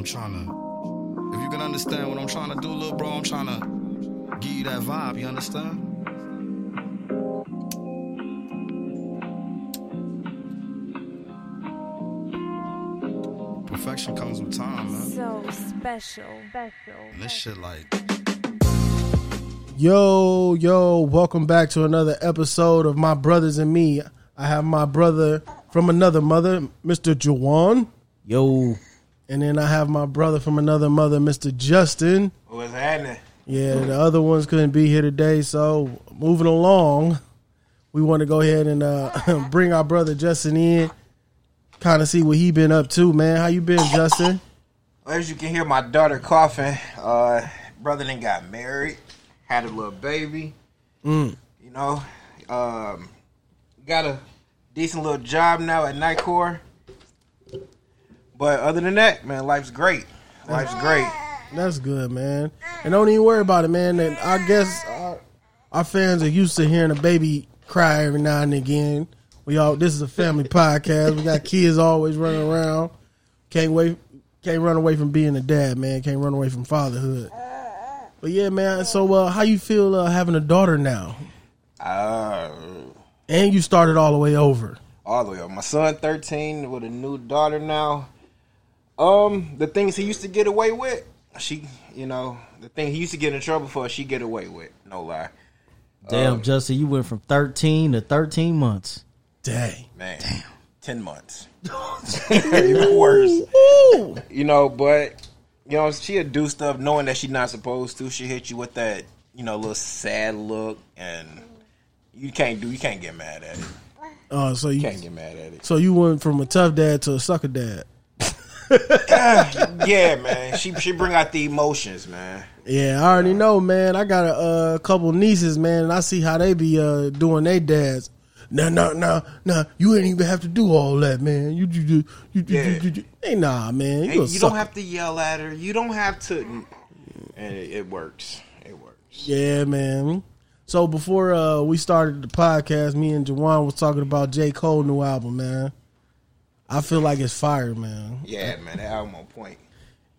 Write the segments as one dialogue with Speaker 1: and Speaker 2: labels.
Speaker 1: I'm trying to. If you can understand what I'm trying to do, little bro, I'm trying to give you that vibe. You understand? Perfection comes with time, man.
Speaker 2: So special. Special.
Speaker 1: And this shit, like,
Speaker 3: Yo, yo, welcome back to another episode of My Brothers and Me. I have my brother from another mother, Mr. Jawan.
Speaker 4: Yo,
Speaker 3: And then I have my brother from another mother, Mr. Justin.
Speaker 5: What's happening?
Speaker 3: Yeah, the other ones couldn't be here today, so moving along, we want to go ahead and uh, bring our brother Justin in, kind of see what he been up to, man. How you been, Justin?
Speaker 5: Well, as you can hear, my daughter coughing. Uh, brother then got married, had a little baby.
Speaker 3: Mm.
Speaker 5: You know, um, got a decent little job now at Nicor. But other than that, man, life's great. Life's great.
Speaker 3: That's good, man. And don't even worry about it, man. And I guess our, our fans are used to hearing a baby cry every now and again. We all this is a family podcast. We got kids always running around. Can't wait can't run away from being a dad, man. Can't run away from fatherhood. But yeah, man. So uh, how you feel uh, having a daughter now?
Speaker 5: Uh,
Speaker 3: And you started all the way over.
Speaker 5: all the way up. My son, thirteen, with a new daughter now. Um, the things he used to get away with, she, you know, the thing he used to get in trouble for, she get away with. No lie.
Speaker 4: damn,
Speaker 5: Um,
Speaker 4: Justin, you went from 13 to 13 months.
Speaker 3: Dang.
Speaker 5: Man, damn, ten months. Even worse. You know, but you know, she'll do stuff knowing that she's not supposed to. She hit you with that, you know, little sad look, and you can't do. You can't get mad at it.
Speaker 3: Uh, so you
Speaker 5: Can't get mad at it.
Speaker 3: so you went from a tough dad to a sucker dad.
Speaker 5: Yeah, man. She she bring out the emotions, man.
Speaker 3: Yeah, I already know, man. I got a, uh, couple nieces, man, and I see how they be uh, doing their dads. No, no, no, no. You ain't even have to do all that, man. You, you, you, you, you,
Speaker 5: Yeah.
Speaker 3: you, you. Hey, nah, man. You,
Speaker 5: Hey, you don't have to yell at her. You don't have to. And it, it works. It works.
Speaker 3: Yeah, man. So before uh, we started the podcast, me and Jawan was talking about J. Cole new album, man. I feel like it's fire, man.
Speaker 5: Yeah, man. That album on point.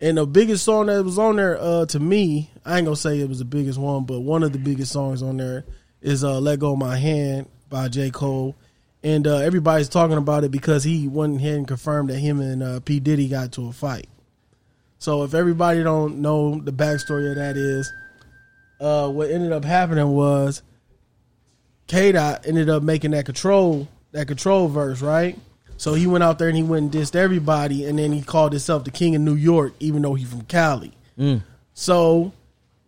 Speaker 3: And the biggest song that was on there, uh, to me, I ain't gonna say it was the biggest one, but one of the biggest songs on there is uh, "Let Go of My Hand" by J. Cole, and uh, everybody's talking about it because he went ahead and confirmed that him and uh, P Diddy got to a fight. So if everybody don't know the backstory of that is, uh, what ended up happening was K Dot ended up making that control that control verse, right? So he went out there and he went and dissed everybody, and then he called himself the king of New York, even though he's from Cali. Mm. So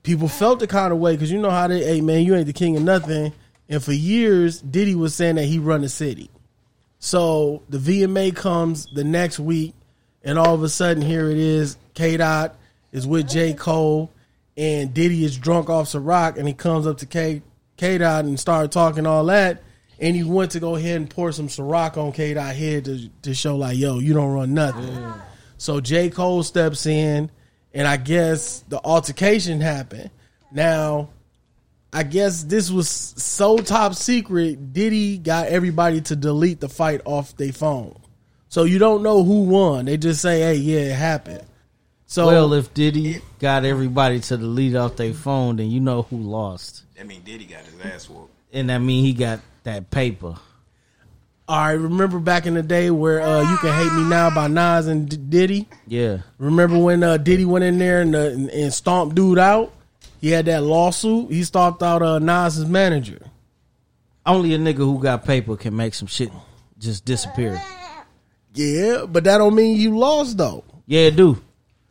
Speaker 3: people felt the kind of way because you know how they, hey man, you ain't the king of nothing. And for years, Diddy was saying that he run the city. So the VMA comes the next week, and all of a sudden, here it is. K Dot is with J. Cole, and Diddy is drunk off Ciroc, and he comes up to K K Dot and started talking all that. And he went to go ahead and pour some Ciroc on K Dot head to, to show, like, yo, you don't run nothing. So J. Cole steps in, and I guess the altercation happened. Now, I guess this was so top secret. Diddy got everybody to delete the fight off their phone, so you don't know who won. They just say, "Hey, yeah, it happened." So,
Speaker 4: Well, if Diddy got everybody to delete off their phone, then you know who lost.
Speaker 5: I mean, Diddy got his ass whooped.
Speaker 4: And that mean he got that paper.
Speaker 3: all right, remember back in the day where uh, "You Can Hate Me Now" by Nas and D- Diddy?
Speaker 4: Yeah.
Speaker 3: Remember when uh, Diddy went in there and, uh, and, and stomped dude out? He had that lawsuit. He stomped out uh, Nas's manager.
Speaker 4: Only a nigga who got paper can make some shit just disappear.
Speaker 3: Yeah, but that don't mean you lost though.
Speaker 4: Yeah, it do.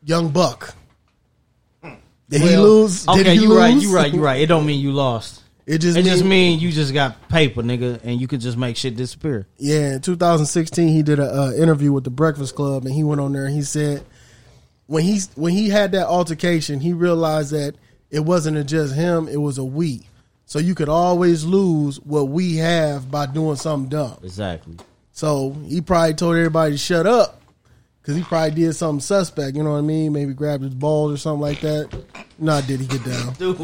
Speaker 3: Young Buck. Did he lose? Did
Speaker 4: Okay, you
Speaker 3: lose?
Speaker 4: right, you right, you right. It don't mean you lost.
Speaker 3: It just,
Speaker 4: It just
Speaker 3: mean-
Speaker 4: mean you just got paper, nigga, and you could just make shit disappear.
Speaker 3: Yeah, in 2016, he did a uh, interview with the Breakfast Club, and he went on there and he said when he when he had that altercation, he realized that it wasn't just him; it was a we. So you could always lose what we have by doing something dumb.
Speaker 4: Exactly.
Speaker 3: So he probably told everybody to shut up because he probably did something suspect. You know what I mean? Maybe grabbed his balls or something like that. Nah, did he get down?
Speaker 4: Dude?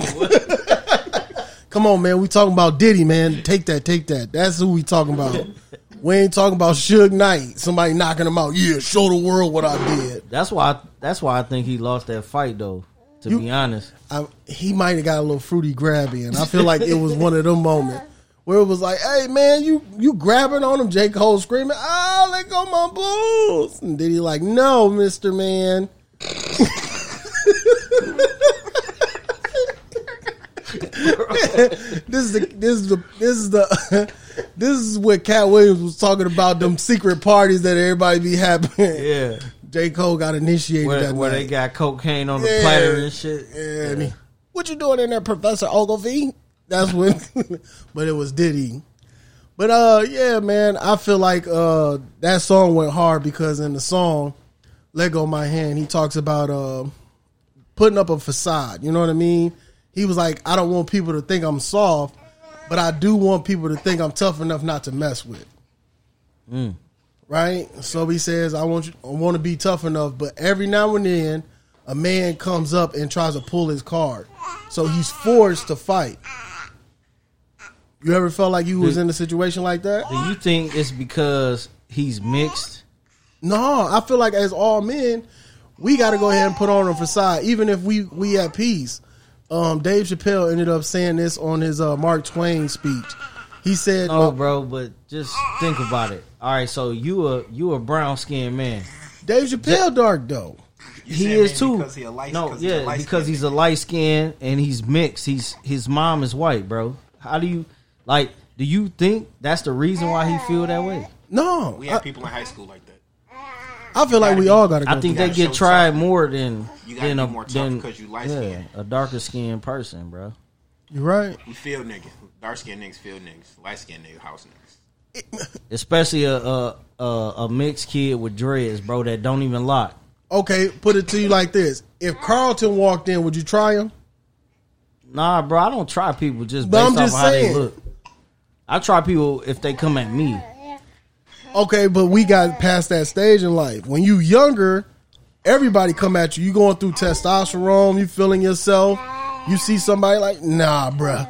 Speaker 3: Come on, man. We talking about Diddy, man. Take that, take that. That's who we talking about. We ain't talking about Suge Knight. Somebody knocking him out. Yeah, show the world what I did.
Speaker 4: That's why that's why I think he lost that fight though. To
Speaker 3: You-
Speaker 4: be honest,
Speaker 3: I, he might have got a little fruity grab in. I feel like it was one of them moments where it was like, "Hey man, you you grabbing on him?" J Cole screaming, "Oh, let go my balls!" And then he like, "No, Mister Man." this is the this is the this is the this is what Katt Williams was talking about them secret parties that everybody be having.
Speaker 4: yeah,
Speaker 3: J Cole got initiated
Speaker 4: where,
Speaker 3: that
Speaker 4: where
Speaker 3: night.
Speaker 4: they got cocaine on the platter and shit.
Speaker 3: Yeah, and he, what you doing in there, Professor Ogilvy? That's when, but it was Diddy. But uh, yeah, man, I feel like uh that song went hard because in the song "Let Go My Hand," he talks about uh putting up a facade. You know what I mean? He was like, I don't want people to think I'm soft, but I do want people to think I'm tough enough not to mess with. Mm. Right? So he says, I want you, I want to be tough enough, but every now and then, a man comes up and tries to pull his card, so he's forced to fight. You ever felt like you was in a situation like that?
Speaker 4: Do you think it's because he's mixed?
Speaker 3: No, I feel like as all men, we got to go ahead and put on a facade, even if we we at peace. Um, Dave Chappelle ended up saying this on his uh, Mark Twain speech. He said,
Speaker 4: No, bro, but just think about it. All right, so you a you a brown skinned man.
Speaker 3: "Dave Chappelle dark though."
Speaker 4: He is too.
Speaker 5: Because he a light,
Speaker 4: no,
Speaker 5: because he's a
Speaker 4: yeah,
Speaker 5: light
Speaker 4: because
Speaker 5: skin
Speaker 4: he's a light skin and he's mixed. He's his mom is white, bro. How do you like? Do you think that's the reason why he feel that way?
Speaker 3: No,
Speaker 5: We
Speaker 3: I,
Speaker 5: had people in high school like that.
Speaker 3: I feel like we all got to go.
Speaker 4: I think they get tried
Speaker 5: tough.
Speaker 4: more than
Speaker 5: You gotta
Speaker 4: than
Speaker 5: be
Speaker 4: a
Speaker 5: more tough
Speaker 4: than
Speaker 5: because you light
Speaker 4: yeah,
Speaker 5: skinned.
Speaker 4: a darker skinned person, bro.
Speaker 3: You're right.
Speaker 5: We feel niggas. Dark skinned niggas feel niggas. Light skinned niggas house niggas.
Speaker 4: Especially a, a a a mixed kid with dreads, bro, that don't even lock.
Speaker 3: Okay, put it to you like this: If Carlton walked in, would you try him?
Speaker 4: Nah, bro, I don't try people just
Speaker 3: But
Speaker 4: based
Speaker 3: I'm
Speaker 4: off
Speaker 3: just
Speaker 4: of how they look. I try people if they come at me.
Speaker 3: Okay, but we got past that stage in life. When you younger, everybody come at you. You going through testosterone. You feeling yourself. You see somebody like, nah, bruh.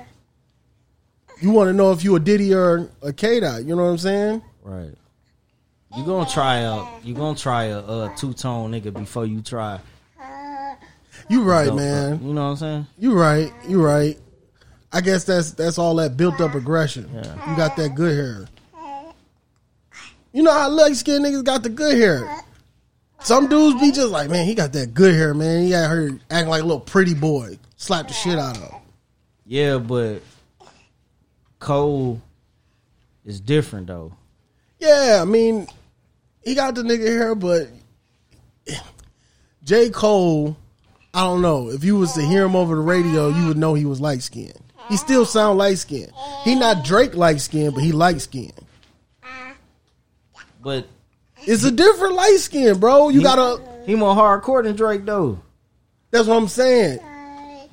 Speaker 3: You want to know if you a Diddy or a K Dot. You know what I'm saying?
Speaker 4: Right. You gonna try a you gonna try a, a two tone nigga before you try.
Speaker 3: You right, man.
Speaker 4: You know what I'm saying?
Speaker 3: You right. You right. I guess that's that's all that built up aggression. You got that good hair. You know how light skinned niggas got the good hair. Some dudes be just like, man, he got that good hair, man. He got her acting like a little pretty boy. Slap the shit out of him.
Speaker 4: Yeah, but Cole is different though.
Speaker 3: Yeah, I mean, he got the nigga hair, but J. Cole, I don't know. If you was to hear him over the radio, you would know he was light skinned. He still sound light skinned. He not Drake light skinned, but he light skinned.
Speaker 4: But
Speaker 3: It's a different light skin, bro. You
Speaker 4: he,
Speaker 3: gotta.
Speaker 4: he more hardcore than Drake though.
Speaker 3: That's what I'm saying.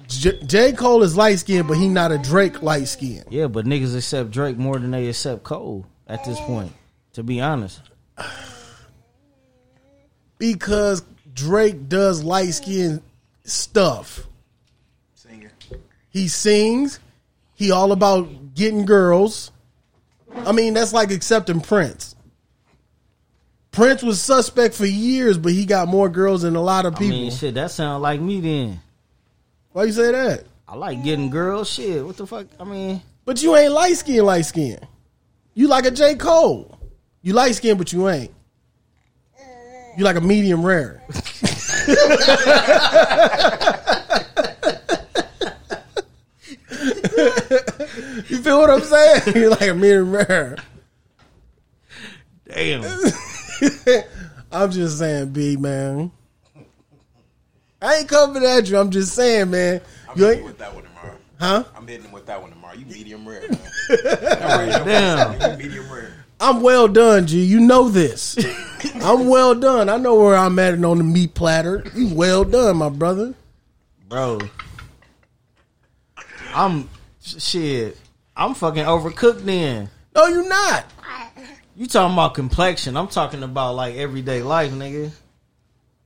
Speaker 3: J, J. Cole is light skinned, but he not a Drake light skin.
Speaker 4: Yeah, but niggas accept Drake more than they accept Cole at this point. To be honest,
Speaker 3: Because Drake does light skin stuff.
Speaker 5: Singer.
Speaker 3: He sings. He all about getting girls. I mean, that's like accepting Prince. Prince was suspect for years, but he got more girls than a lot of
Speaker 4: I
Speaker 3: people.
Speaker 4: mean, shit, that sound like me then.
Speaker 3: Why you say that?
Speaker 4: I like getting girls. Shit, what the fuck? I mean,
Speaker 3: But you ain't light skin, light skin. You like a J. Cole. You light skin, but you ain't. You like a medium rare. you feel what I'm saying? You're like a medium rare.
Speaker 4: damn.
Speaker 3: I'm just saying, B man. I ain't coming at you. I'm just saying, man.
Speaker 5: I'm
Speaker 3: You
Speaker 5: hitting
Speaker 3: ain't,
Speaker 5: with that one tomorrow.
Speaker 3: huh?
Speaker 5: I'm hitting with that one tomorrow. You medium rare, man. Damn.
Speaker 4: Damn.
Speaker 5: You medium rare.
Speaker 3: I'm well done, G. You know this. I'm well done. I know where I'm at on the meat platter. You well done, my brother.
Speaker 4: bro. I'm shit. I'm fucking overcooked. Then
Speaker 3: No, you're not.
Speaker 4: You talking about complexion? I'm talking about like everyday life, nigga.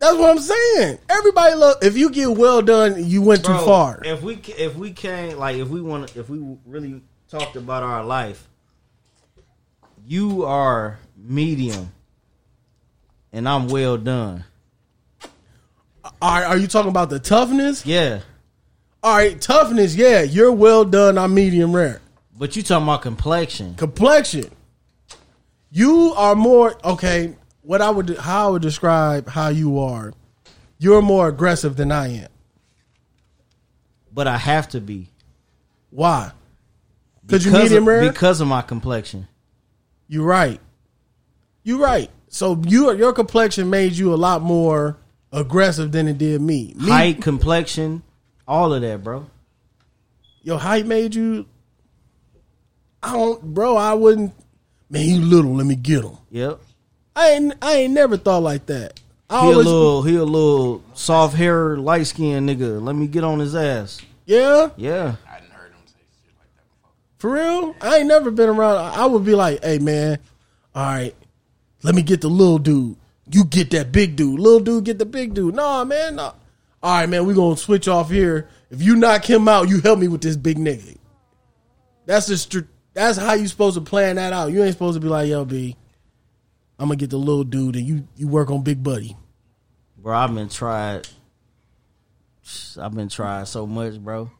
Speaker 3: That's what I'm saying. Everybody look. If you get well done, you went too far.
Speaker 4: If we if we can't like if we want if we really talked about our life, you are medium, and I'm well done.
Speaker 3: Right, are you talking about the toughness?
Speaker 4: Yeah,
Speaker 3: All right, toughness. Yeah, you're well done. I'm medium rare.
Speaker 4: but you talking about complexion?
Speaker 3: Complexion. You are more okay. What I would how I would describe how you are. You're more aggressive than I am.
Speaker 4: But I have to be
Speaker 3: Why? Because you medium
Speaker 4: of,
Speaker 3: rare.
Speaker 4: because of my complexion.
Speaker 3: You're right. You're right. So you your complexion made you a lot more aggressive than it did me. me
Speaker 4: Height, complexion, all of that, bro.
Speaker 3: Your height made you. I don't, bro. I wouldn't. Man, you little. Let me get him.
Speaker 4: Yep.
Speaker 3: I ain't. I ain't never thought like that. I
Speaker 4: He a little, he a little soft hair, light skinned nigga. Let me get on his ass.
Speaker 3: yeah,
Speaker 4: Yeah.
Speaker 5: I didn't heard him say shit like that before.
Speaker 3: for real. I ain't never been around. I I would be like, hey man, all right, let me get the little dude. You get that big dude. Little dude get the big dude. Nah, man. Nah. All right, man. We gonna switch off here. If you knock him out, you help me with this big nigga. That's the str- That's how you supposed to plan that out. You ain't supposed to be like, yo, B. I'm gonna get the little dude, and you you work on Big Buddy.
Speaker 4: Bro, I've been tried. I've been trying so much, bro.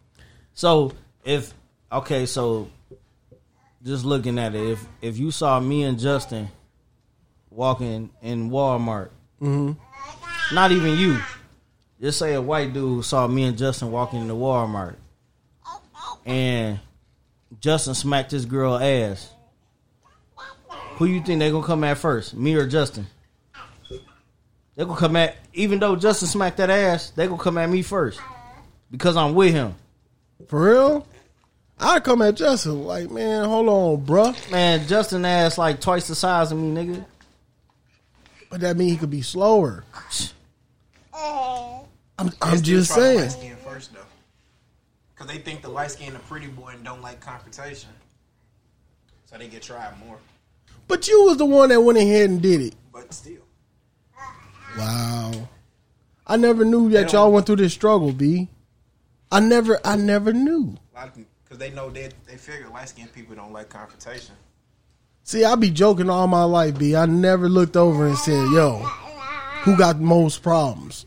Speaker 4: So if okay, so just looking at it, if if you saw me and Justin walking in Walmart, mm-hmm. not even you, just say a white dude saw me and Justin walking in the Walmart, and Justin smacked this girl ass. Who you think they gonna come at first, me or Justin? They gonna come at even though Justin smacked that ass, they gonna come at me first because I'm with him.
Speaker 3: For real? I'd come at Justin like, man, hold on, bruh.
Speaker 4: Man, Justin ass like twice the size of me, nigga.
Speaker 3: But that mean he could be slower. I'm, I'm just saying.
Speaker 5: First though, because they think the light skin a pretty boy and don't like confrontation, so they get tried more.
Speaker 3: But you was the one that went ahead and did it.
Speaker 5: But still,
Speaker 3: Wow. I never knew that y'all went through this struggle, B. I never I never knew.
Speaker 5: because they know they they figure light skinned people don't like confrontation.
Speaker 3: See, I be joking all my life, B. I never looked over and said, yo, who got the most problems?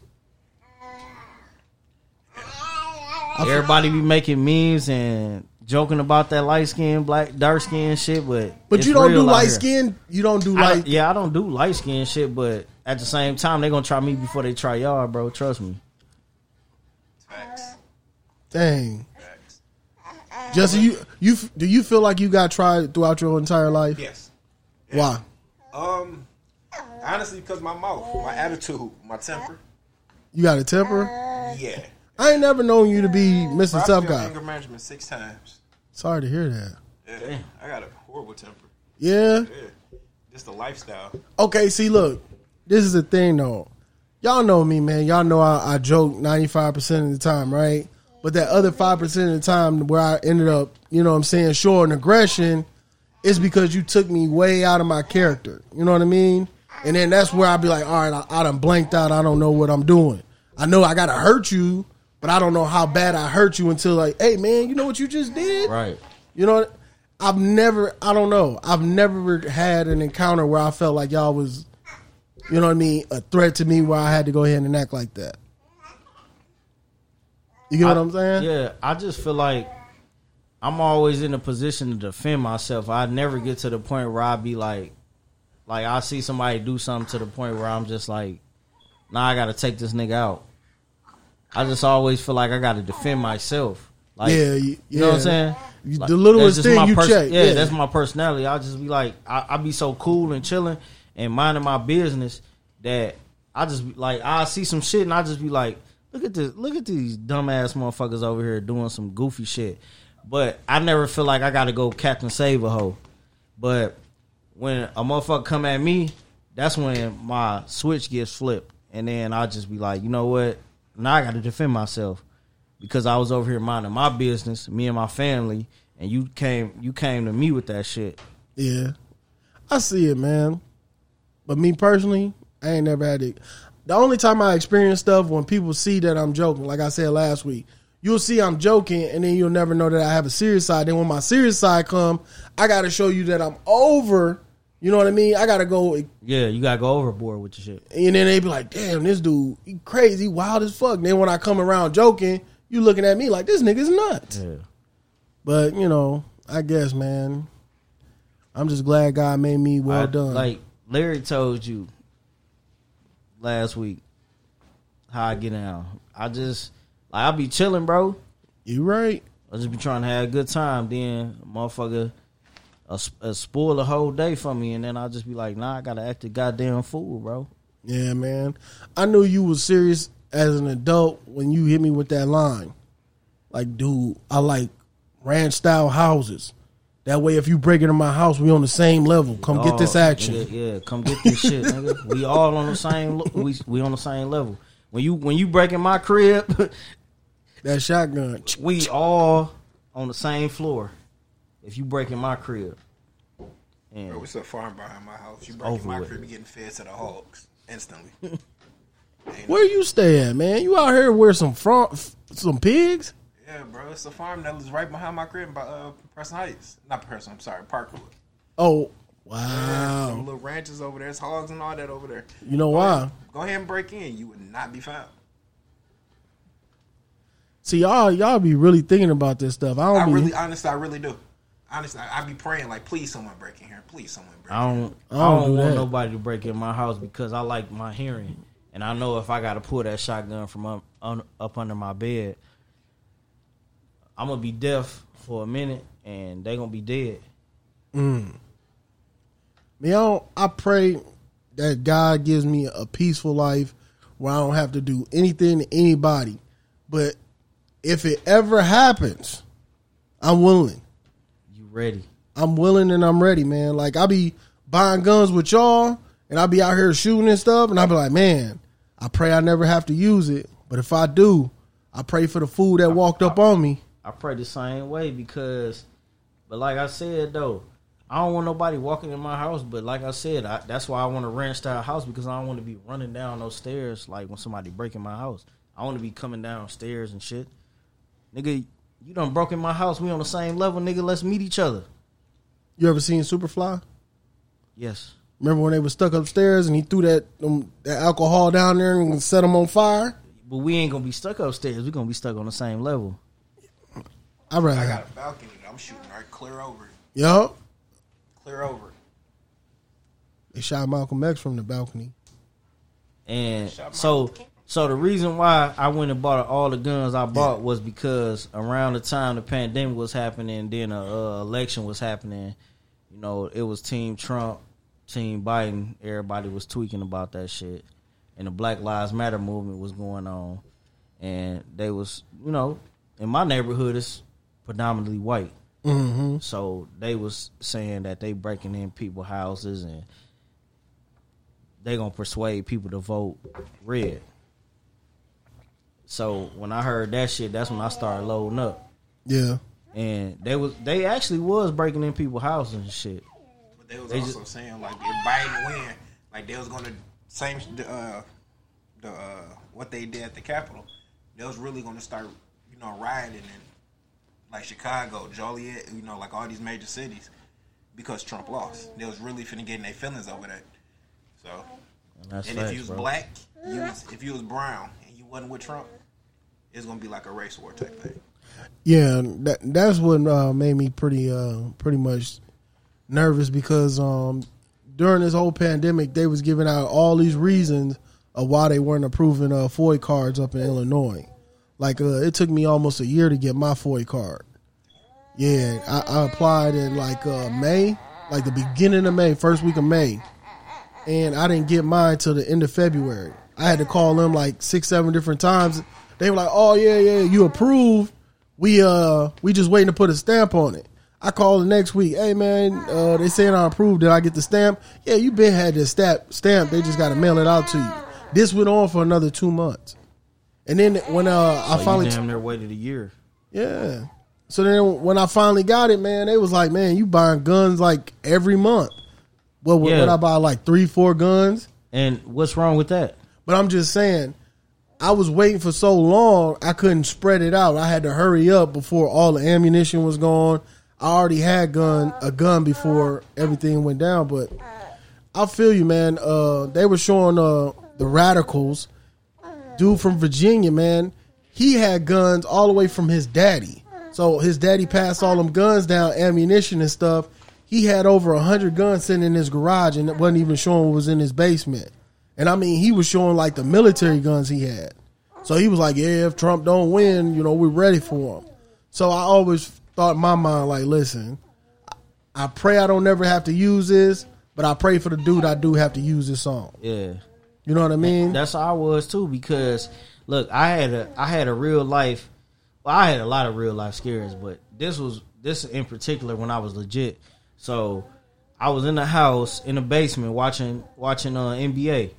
Speaker 4: Everybody be making memes and joking about that light skin, black, dark skin shit, but
Speaker 3: But you don't do light skin. You don't do light.
Speaker 4: don't- yeah, I don't do light skin shit, but at the same time, they gonna try me before they try y'all, bro. Trust me.
Speaker 5: Facts.
Speaker 3: Dang.
Speaker 5: Facts.
Speaker 3: Jesse, you you do you feel like you got tried throughout your entire life?
Speaker 5: Yes.
Speaker 3: Why?
Speaker 5: Um. Honestly, because my mouth, my attitude, my temper.
Speaker 3: You got a temper?
Speaker 5: Yeah.
Speaker 3: I ain't never known you to be Mr. Tough Guy.
Speaker 5: Anger management six times.
Speaker 3: Sorry to hear that.
Speaker 5: Yeah. I got a horrible temper.
Speaker 3: Yeah.
Speaker 5: Yeah. Just a lifestyle.
Speaker 3: Okay, see, look, this is the thing though. Y'all know me, man. Y'all know I, I joke ninety five percent of the time, right? But that other five percent of the time where I ended up, you know what I'm saying, showing aggression is because you took me way out of my character. You know what I mean? And then that's where I'd be like, all right, I, I done blanked out. I don't know what I'm doing. I know I gotta hurt you, but I don't know how bad I hurt you until like, hey man, you know what you just did?
Speaker 4: Right.
Speaker 3: You know? I've never, I don't know, I've never had an encounter where I felt like y'all was, you know what I mean, a threat to me where I had to go ahead and act like that. You get what I'm saying?
Speaker 4: Yeah, I just feel like I'm always in a position to defend myself. I never get to the point where I be like, like I see somebody do something to the point where I'm just like, nah, I got to take this nigga out. I just always feel like I got to defend myself. Like,
Speaker 3: Yeah, you-
Speaker 4: you know what I'm saying? Like,
Speaker 3: the littlest thing you check,
Speaker 4: Yeah,
Speaker 3: yeah.
Speaker 4: that's my personality. I'll just be like, I, I be so cool and chilling and minding my business that I just be like, I see some shit and I just be like, look at this, look at these dumbass motherfuckers over here doing some goofy shit. But I never feel like I got to go Captain Save a hoe. But when a motherfucker come at me, that's when my switch gets flipped, and then I just be like, you know what? Now I got to defend myself because I was over here minding my business, me and my family, and you came, you came to me with that shit.
Speaker 3: Yeah. I see it, man. But me personally, I ain't never had it. The only time I experience stuff when people see that I'm joking, like I said last week, you'll see I'm joking and then you'll never know that I have a serious side. Then when my serious side come, I gotta show you that I'm over, You know what I mean? I gotta go,
Speaker 4: Yeah, you gotta go overboard with your shit.
Speaker 3: And then they be like, "Damn, this dude, he crazy, wild as fuck." then when I come around joking, you looking at me like this nigga's nuts.
Speaker 4: Yeah.
Speaker 3: But you know, I guess, man, I'm just glad God made me well
Speaker 4: I-
Speaker 3: done.
Speaker 4: Like Larry told you last week how I get down. I just like I be chilling, bro.
Speaker 3: you right?
Speaker 4: I just be trying to have a good time. Then motherfucker uh, uh, spoil the whole day for me, and then I'll just be like, nah, I gotta act a goddamn fool, bro.
Speaker 3: Yeah, man. I knew you was serious as an adult when you hit me with that line. Like, dude, I like ranch style houses. That way, if you break into my house, we on the same level. Come get this
Speaker 4: Oh,
Speaker 3: action.
Speaker 4: nigga, yeah, come get this shit, nigga. We all on the same. We we on the same level. When you when you break in my crib,
Speaker 3: That shotgun.
Speaker 4: we all on the same floor. If you break in my crib,
Speaker 5: Bro,
Speaker 4: and
Speaker 5: it's a farm behind my house. You break
Speaker 4: over
Speaker 5: in my
Speaker 4: with.
Speaker 5: crib, you getting fed to the hogs instantly.
Speaker 3: Where you stay at, man? You out here with some front, some pigs?
Speaker 5: Yeah, bro, it's a farm that is right behind my crib by uh, Preston Heights. Not Preston, I'm sorry, Parkwood.
Speaker 3: Oh,
Speaker 5: Some
Speaker 3: wow.
Speaker 5: little ranches over there, it's hogs and all that over there.
Speaker 3: You know why?
Speaker 5: Go ahead and break in. You would not be found.
Speaker 3: See, y'all, y'all be really thinking about this stuff. I don't
Speaker 5: I
Speaker 3: be.
Speaker 5: really, honestly, I really do. Honestly, I, I be praying like, please, someone break in here. Please, someone break.
Speaker 4: I
Speaker 5: in
Speaker 4: don't I
Speaker 3: I
Speaker 4: don't,
Speaker 3: don't do
Speaker 4: want
Speaker 3: that.
Speaker 4: nobody to break in my house because I like my hearing, and I know if I got to pull that shotgun from up un, up under my bed, I'm gonna be deaf for a minute, and they gonna be dead. Mm.
Speaker 3: Man, I, don't- I pray that God gives me a peaceful life where I don't have to do anything to anybody. But if it ever happens, I'm willing.
Speaker 4: Ready?
Speaker 3: I'm willing and I'm ready, man. Like I be buying guns with y'all and I be out here shooting and stuff, and I be like, man, I pray I never have to use it. But if I do, I pray for the fool that walked up on me.
Speaker 4: I pray the same way because, but like I said though, I don't want nobody walking in my house. But like I said, I, that's why I want a ranch style house because I don't want to be running down those stairs like when somebody breaking my house. I want to be coming downstairs and shit. Nigga, you done broke in my house. We on the same level, nigga. Let's meet each other.
Speaker 3: You ever seen Superfly?
Speaker 4: Yes.
Speaker 3: Remember when they were stuck upstairs and he threw that um, that alcohol down there and set them on fire?
Speaker 4: But we ain't gonna be stuck upstairs. we gonna be stuck on the same level.
Speaker 3: I rather.
Speaker 5: I got a balcony I'm shooting right clear over. it.
Speaker 3: Yup.
Speaker 5: Clear over. it.
Speaker 3: They shot Malcolm X from the balcony.
Speaker 4: And so so the reason why I went and bought all the guns I bought was because around the time the pandemic was happening, then a uh, election was happening. You know, it was Team Trump, Team Biden. Everybody was tweaking about that shit, and the Black Lives Matter movement was going on, and they was you know in my neighborhood it's predominantly white.
Speaker 3: Mm-hmm.
Speaker 4: So they was saying that they breaking in people houses and they gonna persuade people to vote red. So when I heard that shit, that's when I started loading up.
Speaker 3: Yeah.
Speaker 4: And they was they actually was breaking in people's houses and shit.
Speaker 5: But they was
Speaker 4: They
Speaker 5: also saying like if Biden win, like they was gonna same the uh, the uh, what they did at the Capitol. They was really gonna start you know rioting in like Chicago, Joliet, you know, like all these major cities because Trump lost. They was really finna get in their feelings over that. So
Speaker 4: And that's
Speaker 5: and
Speaker 4: facts,
Speaker 5: if you was
Speaker 4: bro.
Speaker 5: black, you was, if you was brown and you wasn't with Trump, it's gonna be like a race war type thing.
Speaker 3: Yeah, that that's what uh, made me pretty uh, pretty much nervous because um, during this whole pandemic, they was giving out all these reasons of why they weren't approving uh, FOID cards up in Illinois. Like uh, it took me almost a year to get my FOID card. Yeah, I, I applied in like uh, May, like the beginning of May, first week of May, and I didn't get mine till the end of February. I had to call them like six, seven different times. They were like, "Oh yeah, yeah, you approved. We uh, we just waiting to put a stamp on it." I called the next week. Hey man, uh, they saying I approved. Did I get the stamp? Yeah, you been had this stamp. Stamp. They just got to mail it out to you. This went on for another two months, and then when uh, I
Speaker 4: So
Speaker 3: finally
Speaker 4: damn near waited a year.
Speaker 3: yeah. So then when I finally got it, man, they was like, man, you buying guns like every month. Well,
Speaker 4: Yeah.
Speaker 3: what I buy like three, four guns.
Speaker 4: And what's wrong with that?
Speaker 3: But I'm just saying, I was waiting for so long, I couldn't spread it out. I had to hurry up before all the ammunition was gone. I already had gun a gun before everything went down, but I feel you, man. Uh, they were showing uh the radicals, dude from Virginia, man. He had guns all the way from his daddy. So his daddy passed all them guns down, ammunition and stuff. He had over a hundred guns sitting in his garage, and it wasn't even showing what was in his basement. And I mean, he was showing like the military guns he had. So he was like, "Yeah, if Trump don't win, you know, we're ready for him." So I always thought in my mind, like, listen, I pray I don't never have to use this, but I pray for the dude I do have to use this on.
Speaker 4: Yeah.
Speaker 3: You know what I mean?
Speaker 4: That's how I was too because look, I had a I had a real life well, I had a lot of real life scares, but this was this in particular when I was legit. So I was in the house in the basement watching watching uh, NBA.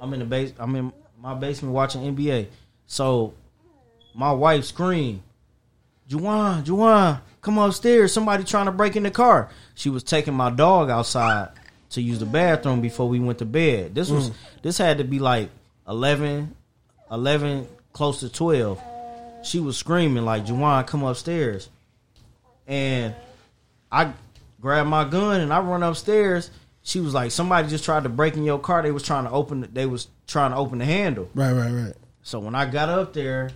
Speaker 4: I'm in the base I'm in my basement watching NBA. So my wife screamed, Juwan, Juwan, come upstairs. Somebody trying to break in the car. She was taking my dog outside to use the bathroom before we went to bed. This was mm. this had to be like 11, 11, close to 12. She was screaming like, Juwan, come upstairs. And I grabbed my gun and I run upstairs. She was like, somebody just tried to break in your car. They was trying to open. They was trying to open the handle.
Speaker 3: Right, right, right.
Speaker 4: So when I got up there,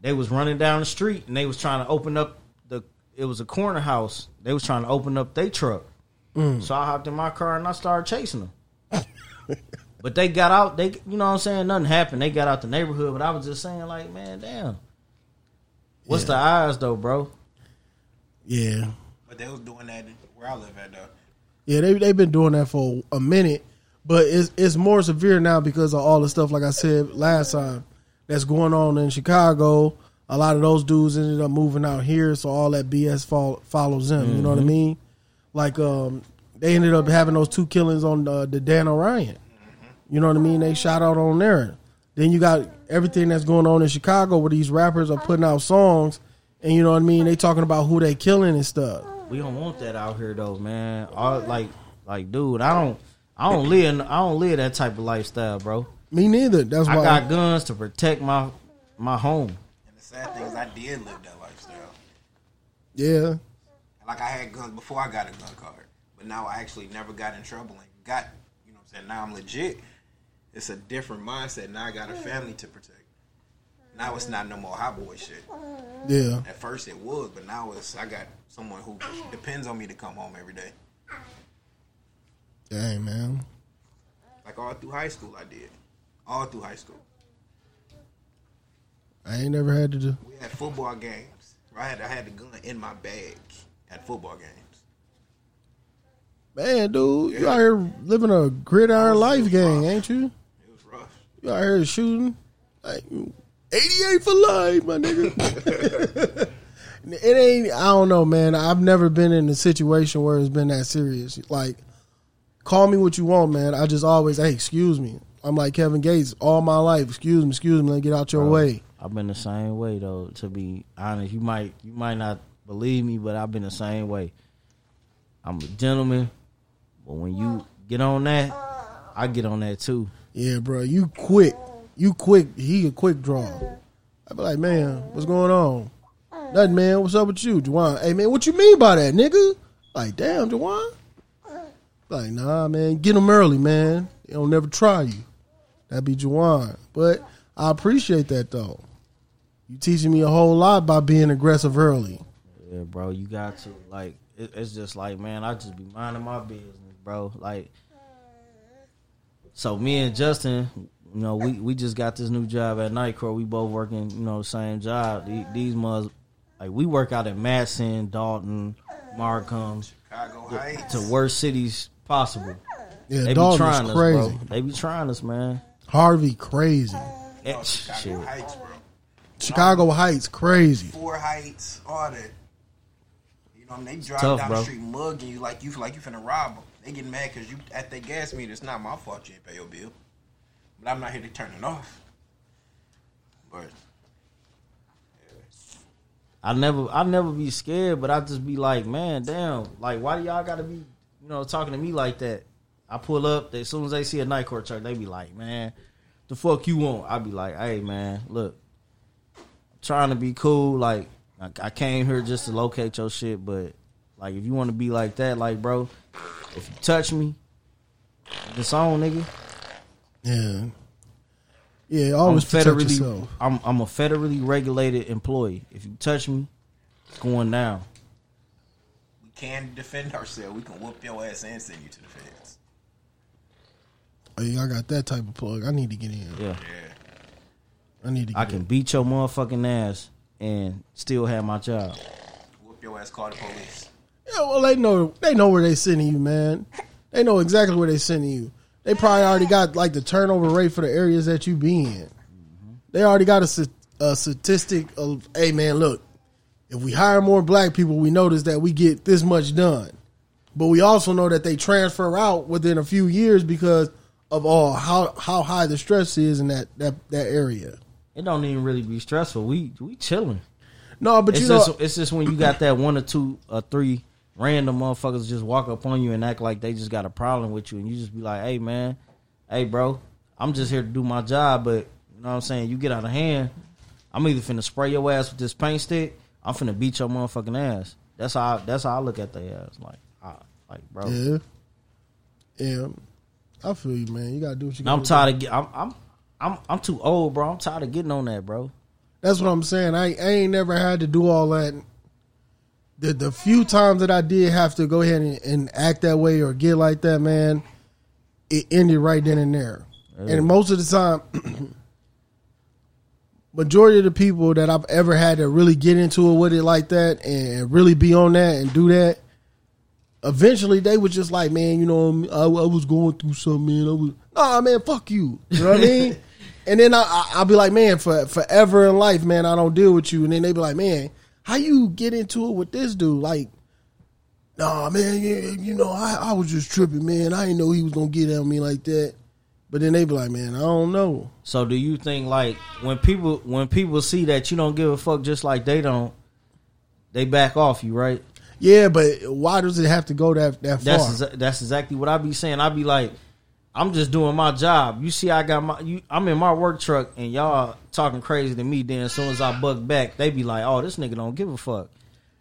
Speaker 4: they was running down the street and they was trying to open up the. It was a corner house. They was trying to open up their truck. Mm. So I hopped in my car and I started chasing them. but they got out. They, you know what I'm saying? Nothing happened. They got out the neighborhood. But I was just saying, like, man, damn. What's the odds though, bro?
Speaker 3: Yeah.
Speaker 5: But they was doing that where I live at though.
Speaker 3: Yeah, they they've been doing that for a minute, but it's it's more severe now because of all the stuff like I said last time that's going on in Chicago. A lot of those dudes ended up moving out here, so all that BS fol- follows them. You know what I mm-hmm. mean? Like um, they ended up having those two killings on the, the Dan Ryan. Mm-hmm. You know what I mean? They shot out on there. Then you got everything that's going on in Chicago where these rappers are putting out songs, and you know what I mean? They talking about who they killing and stuff.
Speaker 4: We don't want that out here though, man. All, like, like, dude, I don't, I don't live, I don't live that type of lifestyle, bro.
Speaker 3: Me neither. That's why
Speaker 4: I
Speaker 3: why.
Speaker 4: got guns to protect my my home.
Speaker 5: And the sad thing is I did live that lifestyle.
Speaker 3: yeah.
Speaker 5: Like I had guns before I got a gun card, but now I actually never got in trouble and got, you know, what I'm saying now I'm legit. It's a different mindset. Now I got a family to protect. Now it's not no more hot boy shit.
Speaker 3: Yeah.
Speaker 5: At first it was, but now it's I got someone who depends on me to come home every day.
Speaker 3: Dang, man.
Speaker 5: Like all through high school, I did. All through high school,
Speaker 3: I ain't never had to do.
Speaker 5: we had football games. I had I had the gun in my bag at football games.
Speaker 3: Man, dude, you out here living a gridiron life gang, ain't you?
Speaker 5: It was rough.
Speaker 3: You out here shooting like 88 for life, my nigga. it ain't, I don't know, man. I've never been in a situation where it's been that serious. Like, call me what you want, man. I just always, hey, excuse me. I'm like Kevin Gates all my life. Excuse me, excuse me. Let get out your way.
Speaker 4: I've been the same way though. To be honest, you might you might not believe me, but I've been the same way. I'm a gentleman, but when you get on that, I get on that too.
Speaker 3: Yeah, bro, you quick. You quick. He a quick draw. I be like, man, what's going on? Nothing, man. What's up with you, Juwan? Hey, man, what you mean by that, nigga? Like, damn, Juwan. Like, nah, man, get him early, man. They don't never try you. That'd be Juwan. But I appreciate that though. You teaching me a whole lot by being aggressive early.
Speaker 4: Yeah, bro, you got to like. It, it's just like, man, I just be minding my business, bro. Like, so me and Justin, you know, we we just got this new job at Nicor. We both working, you know, same job. These, these mother, like, we work out at Matteson, Dolton, Markham,
Speaker 5: Chicago Heights.
Speaker 4: to worst cities possible.
Speaker 3: Yeah,
Speaker 4: They be trying us,
Speaker 3: crazy.
Speaker 4: bro. They be trying us, man.
Speaker 3: Harvey crazy.
Speaker 4: Eh,
Speaker 5: Oh, Chicago
Speaker 4: shit.
Speaker 5: Heights, bro.
Speaker 3: Chicago Heights crazy.
Speaker 5: Ford Heights, all that. You know, I mean? they drive
Speaker 4: tough,
Speaker 5: down
Speaker 4: bro.
Speaker 5: the street mugging you like you like you finna rob them. They get mad because you at their gas meter. It's not my fault you didn't pay your bill, but I'm not here to turn it off. But
Speaker 4: I never, I never be scared, but I just be like, man, damn, like, why do y'all got to be, you know, talking to me like that? I pull up, they, as soon as they see a Nicor they be like, man, the fuck you want? I be like, hey, man, look, I'm trying to be cool. Like, I, I came here just to locate your shit, but like, if you want to be like that, like, bro, if you touch me, it's on, nigga.
Speaker 3: Yeah. Yeah,
Speaker 4: I'm
Speaker 3: protect
Speaker 4: federally,
Speaker 3: yourself.
Speaker 4: I'm I'm a federally regulated employee. If you touch me, it's going down.
Speaker 5: We can defend ourselves. We can whoop your ass and send you to the feds.
Speaker 3: Oh, yeah, I got that type of plug. I need to get in.
Speaker 4: Yeah,
Speaker 5: Yeah.
Speaker 3: I need to get
Speaker 4: I can
Speaker 3: in.
Speaker 4: beat your motherfucking ass and still have my job.
Speaker 5: Whoop your ass, call the police.
Speaker 3: Yeah, well, they know they know where they sending you, man. They know exactly where they sending you. They probably already got like the turnover rate for the areas that you be in. They already got a, a statistic of, hey man, look, if we hire more black people, we notice that we get this much done. But we also know that they transfer out within a few years because of all how how high the stress is in that that, that area.
Speaker 4: It don't even really be stressful. We we chilling.
Speaker 3: No, but
Speaker 4: It's
Speaker 3: you know,
Speaker 4: just it's just when you got that one or two or three random motherfuckers just walk up on you and act like they just got a problem with you, and you just be like, "Hey man, hey bro, I'm just here to do my job," but you know what I'm saying? You get out of hand, I'm either finna spray your ass with this paint stick, I'm finna beat your motherfucking ass. That's how that's how I look at their ass. Like, ah, like bro,
Speaker 3: yeah, yeah, I feel you, man. You gotta do what you.
Speaker 4: I'm
Speaker 3: gotta
Speaker 4: tired of get, I'm I'm I'm I'm too old, bro. I'm tired of getting on that, bro.
Speaker 3: That's what I'm saying. I, I ain't never had to do all that. The the few times that I did have to go ahead and, and act that way or get like that, man, it ended right then and there. And most of the time, majority of the people that I've ever had to really get into it with it like that and really be on that and do that, eventually they was just like, man, you know, I, I was going through something, man. I was, nah, man, fuck you. You know what I mean? And then I, I, I'll be like, man, for forever in life, man, I don't deal with you. And then they be like, man, how you get into it with this dude? Like, nah, man, yeah, you know, I, I was just tripping, man. I didn't know he was gonna get at me like that. But then they be like, man, I don't know.
Speaker 4: So do you think like when people when people see that you don't give a fuck just like they don't, they back off you, right?
Speaker 3: Yeah, but why does it have to go that that far?
Speaker 4: That's exa- that's exactly what I be saying. I be like, I'm just doing my job. You see, I got my you, I'm in my work truck, and y'all talking crazy to me. Then as soon as I buck back, they be like, "Oh, this nigga don't give a fuck."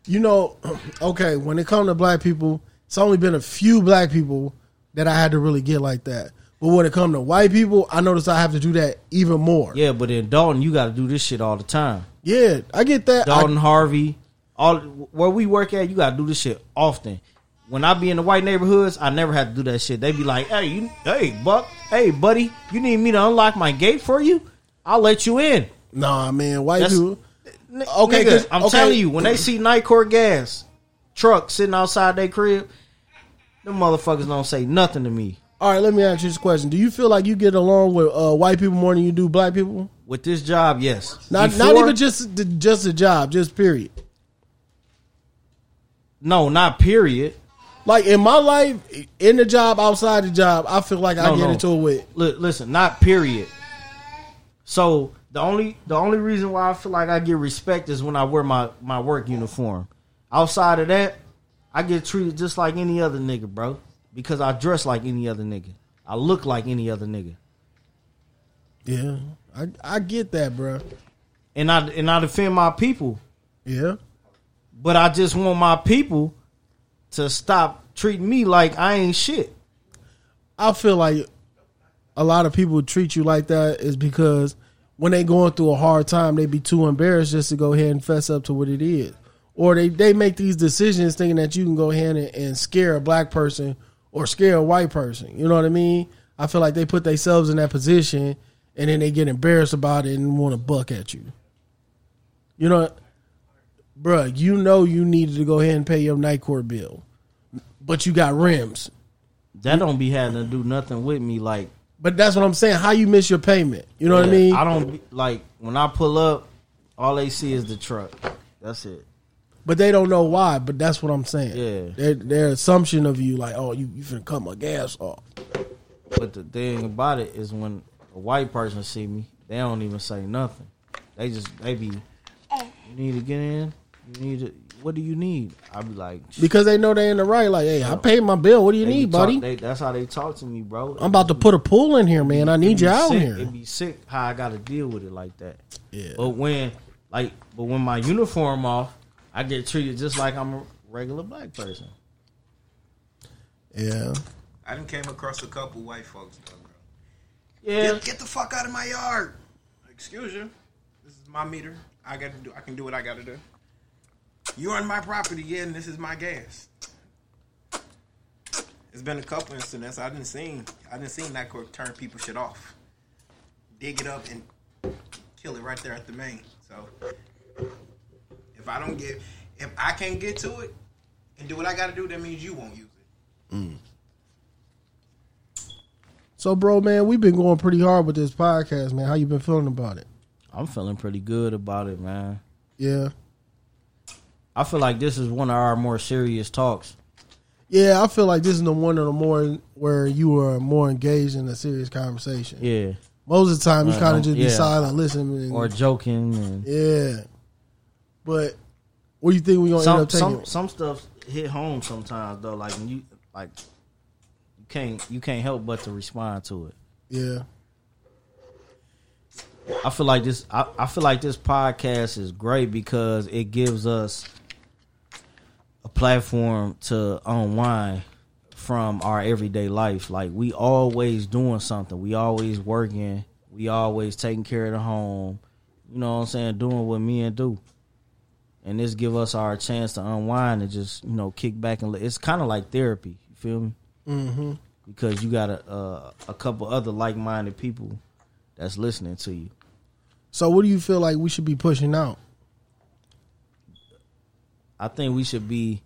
Speaker 3: you know, okay, when it comes to black people, it's only been a few black people that I had to really get like that. But when it comes to white people, I notice I have to do that even more.
Speaker 4: Yeah, but in Dolton, you got to do this shit all the time.
Speaker 3: Yeah, I get that. I-
Speaker 4: Dolton Harvey, all where we work at, you got to do this shit often. When I be in the white neighborhoods, I never had to do that shit. They be like, "Hey, you, hey, buck, hey, buddy, you need me to unlock my gate for you? I'll let you in."
Speaker 3: nah, man, white
Speaker 4: That's-
Speaker 3: people.
Speaker 4: N-
Speaker 3: Okay,
Speaker 4: nigga, I'm
Speaker 3: okay.
Speaker 4: telling you, when they see Nicor gas truck sitting outside their crib, them motherfuckers don't say nothing to me.
Speaker 3: All right, let me ask you this question: Do you feel like you get along with uh, white people more than you do black people?
Speaker 4: With this job, yes.
Speaker 3: Not not even just the, just a job, just period.
Speaker 4: no, not period.
Speaker 3: Like in my life, in the job, outside the job, I feel like I get
Speaker 4: no.
Speaker 3: into it with.
Speaker 4: Look, listen, not period. So the only the only reason why I feel like I get respect is when I wear my my work uniform. Outside of that, I get treated just like any other nigga, bro. Because I dress like any other nigga. I look like any other nigga.
Speaker 3: Yeah, I I get that, bro.
Speaker 4: And I and I defend my people.
Speaker 3: Yeah,
Speaker 4: But I just want my people to stop treating me like I ain't shit.
Speaker 3: I feel like a lot of people treat you like that is because when they going through a hard time, they be too embarrassed just to go ahead and fess up to what it is, or they they make these decisions thinking that you can go ahead and, and scare a black person or scare a white person. You know what I mean? I feel like they put themselves in that position and then they get embarrassed about it and want to buck at you. You know, bruh, you know you needed to go ahead and pay your Nicor bill, but you got rims.
Speaker 4: That don't be having to do nothing with me. Like
Speaker 3: But that's what I'm saying. How you miss your payment? You know what I mean?
Speaker 4: I don't be, like when I pull up. All they see is the truck. That's it.
Speaker 3: but they don't know why. But that's what I'm saying.
Speaker 4: Yeah.
Speaker 3: their, their assumption of you, like, oh, you you finna cut my gas off.
Speaker 4: But the thing about it is when a white person see me, they don't even say nothing. They just they be, you need to get in. You need to. What do you need? I'd be like,
Speaker 3: because they know they in the right. Like, hey, I paid my bill. What do you
Speaker 4: they
Speaker 3: need,
Speaker 4: talk-
Speaker 3: buddy?
Speaker 4: they- that's how they talk to me, bro.
Speaker 3: I'm about to put a pool in here, man. I need you out
Speaker 4: sick.
Speaker 3: here.
Speaker 4: It'd be sick how I got to deal with it like that.
Speaker 3: Yeah.
Speaker 4: But when like, but when my uniform off, I get treated just like I'm a regular black person.
Speaker 3: Yeah,
Speaker 5: I done came across a couple white folks though, bro.
Speaker 4: Yeah,
Speaker 5: Get, get the fuck out of my yard. Excuse you. This is my meter. I got to do. I can do what I got to do. You're on my property, yeah, and this is my gas. It's been a couple incidents I didn't seen. I didn't seen that court turn people shit off, dig it up and kill it right there at the main. So if I don't get, if I can't get to it and do what I got to do, that means you won't use it. Mm.
Speaker 3: So, bro, man, we've been going pretty hard with this podcast, man. How you been feeling about it?
Speaker 4: I'm feeling pretty good about it, man.
Speaker 3: Yeah,
Speaker 4: I feel like this is one of our more serious talks.
Speaker 3: yeah. I feel like this is the one of the more where you are more engaged in a serious conversation.
Speaker 4: Yeah,
Speaker 3: Most of the time, you kind of just be
Speaker 4: yeah.
Speaker 3: silent, listening,
Speaker 4: or joking and
Speaker 3: yeah. But what do you think we're gonna end up taking?
Speaker 4: some some stuff hit home sometimes though. Like when you like you can't you can't help but to respond to it.
Speaker 3: yeah,
Speaker 4: I feel like this. I, I feel like this podcast is great because it gives us a platform to unwind from our everyday life. Like we always doing something. We always working. We always taking care of the home. You know what I'm saying? Doing what men do. And this give us our chance to unwind and just you know kick back and it's kind of like therapy. You feel me?
Speaker 3: mm-hmm.
Speaker 4: Because you got a uh, a couple other like minded people that's listening to you.
Speaker 3: So, what do you feel like we should be pushing out?
Speaker 4: I think we should be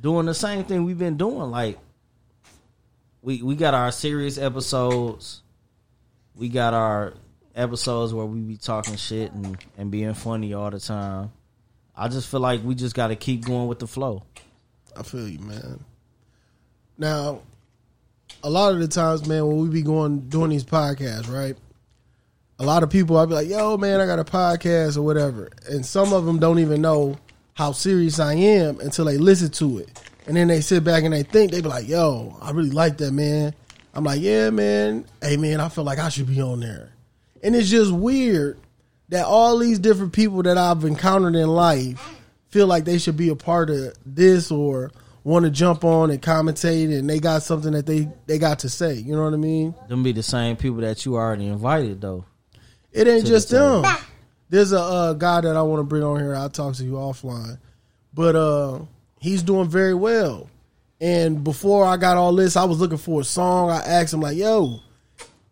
Speaker 4: doing the same thing we've been doing. Like we we got our serious episodes. We got our episodes where we be talking shit and, and being funny all the time. I just feel like we just got to keep going with the flow.
Speaker 3: I feel you, man. Now, a lot of the times, man, when we be going doing these podcasts, right? A lot of people, I'll be like, "Yo, man, I got a podcast or whatever," and some of them don't even know how serious I am until they listen to it, and then they sit back and they think they be like, "Yo, I really like that, man." I'm like, "Yeah, man. Hey, man, I feel like I should be on there," and it's just weird that all these different people that I've encountered in life feel like they should be a part of this or want to jump on and commentate and they got something that they they got to say. You know what I mean?
Speaker 4: Them be the same people that you already invited though.
Speaker 3: It ain't just
Speaker 4: the table.
Speaker 3: them. There's a uh, guy that I want to bring on here. I'll talk to you offline, but uh, he's doing very well. And before I got all this, I was looking for a song. I asked him like, "Yo,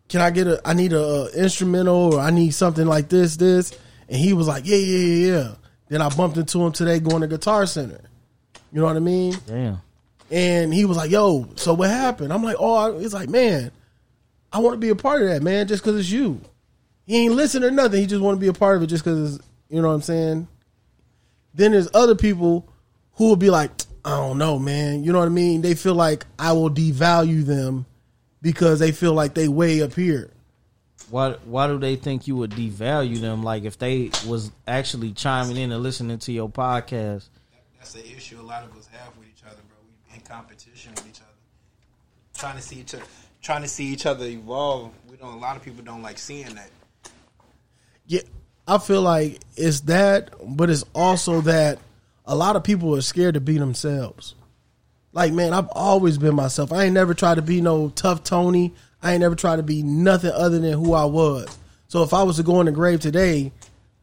Speaker 3: can I get a? I need a, uh instrumental or I need something like this, this." And he was like, "Yeah, yeah, yeah, yeah." Then I bumped into him today going to Guitar Center. You know what I mean?
Speaker 4: Damn.
Speaker 3: And he was like, "Yo, so what happened?" I'm like, "Oh," he's like, "Man, I want to be a part of that, man, just because it's you." He ain't listen or nothing. He just want to be a part of it just because you know what I'm saying. Then there's other people who will be like, "I don't know, man." You know what I mean? They feel like I will devalue them because they feel like they way up here.
Speaker 4: Why why do they think you would devalue them? Like if they was actually chiming in and listening to your podcast.
Speaker 5: That's the issue a lot of us have with each other, bro. We in competition with each other, trying to see each other, trying to see each other evolve. We don't. A lot of people don't like seeing that.
Speaker 3: Yeah, I feel like it's that, but it's also that a lot of people are scared to be themselves. Like, man, I've always been myself. I ain't never tried to be no tough Tony. I ain't never tried to be nothing other than who I was. So if I was to go in the grave today,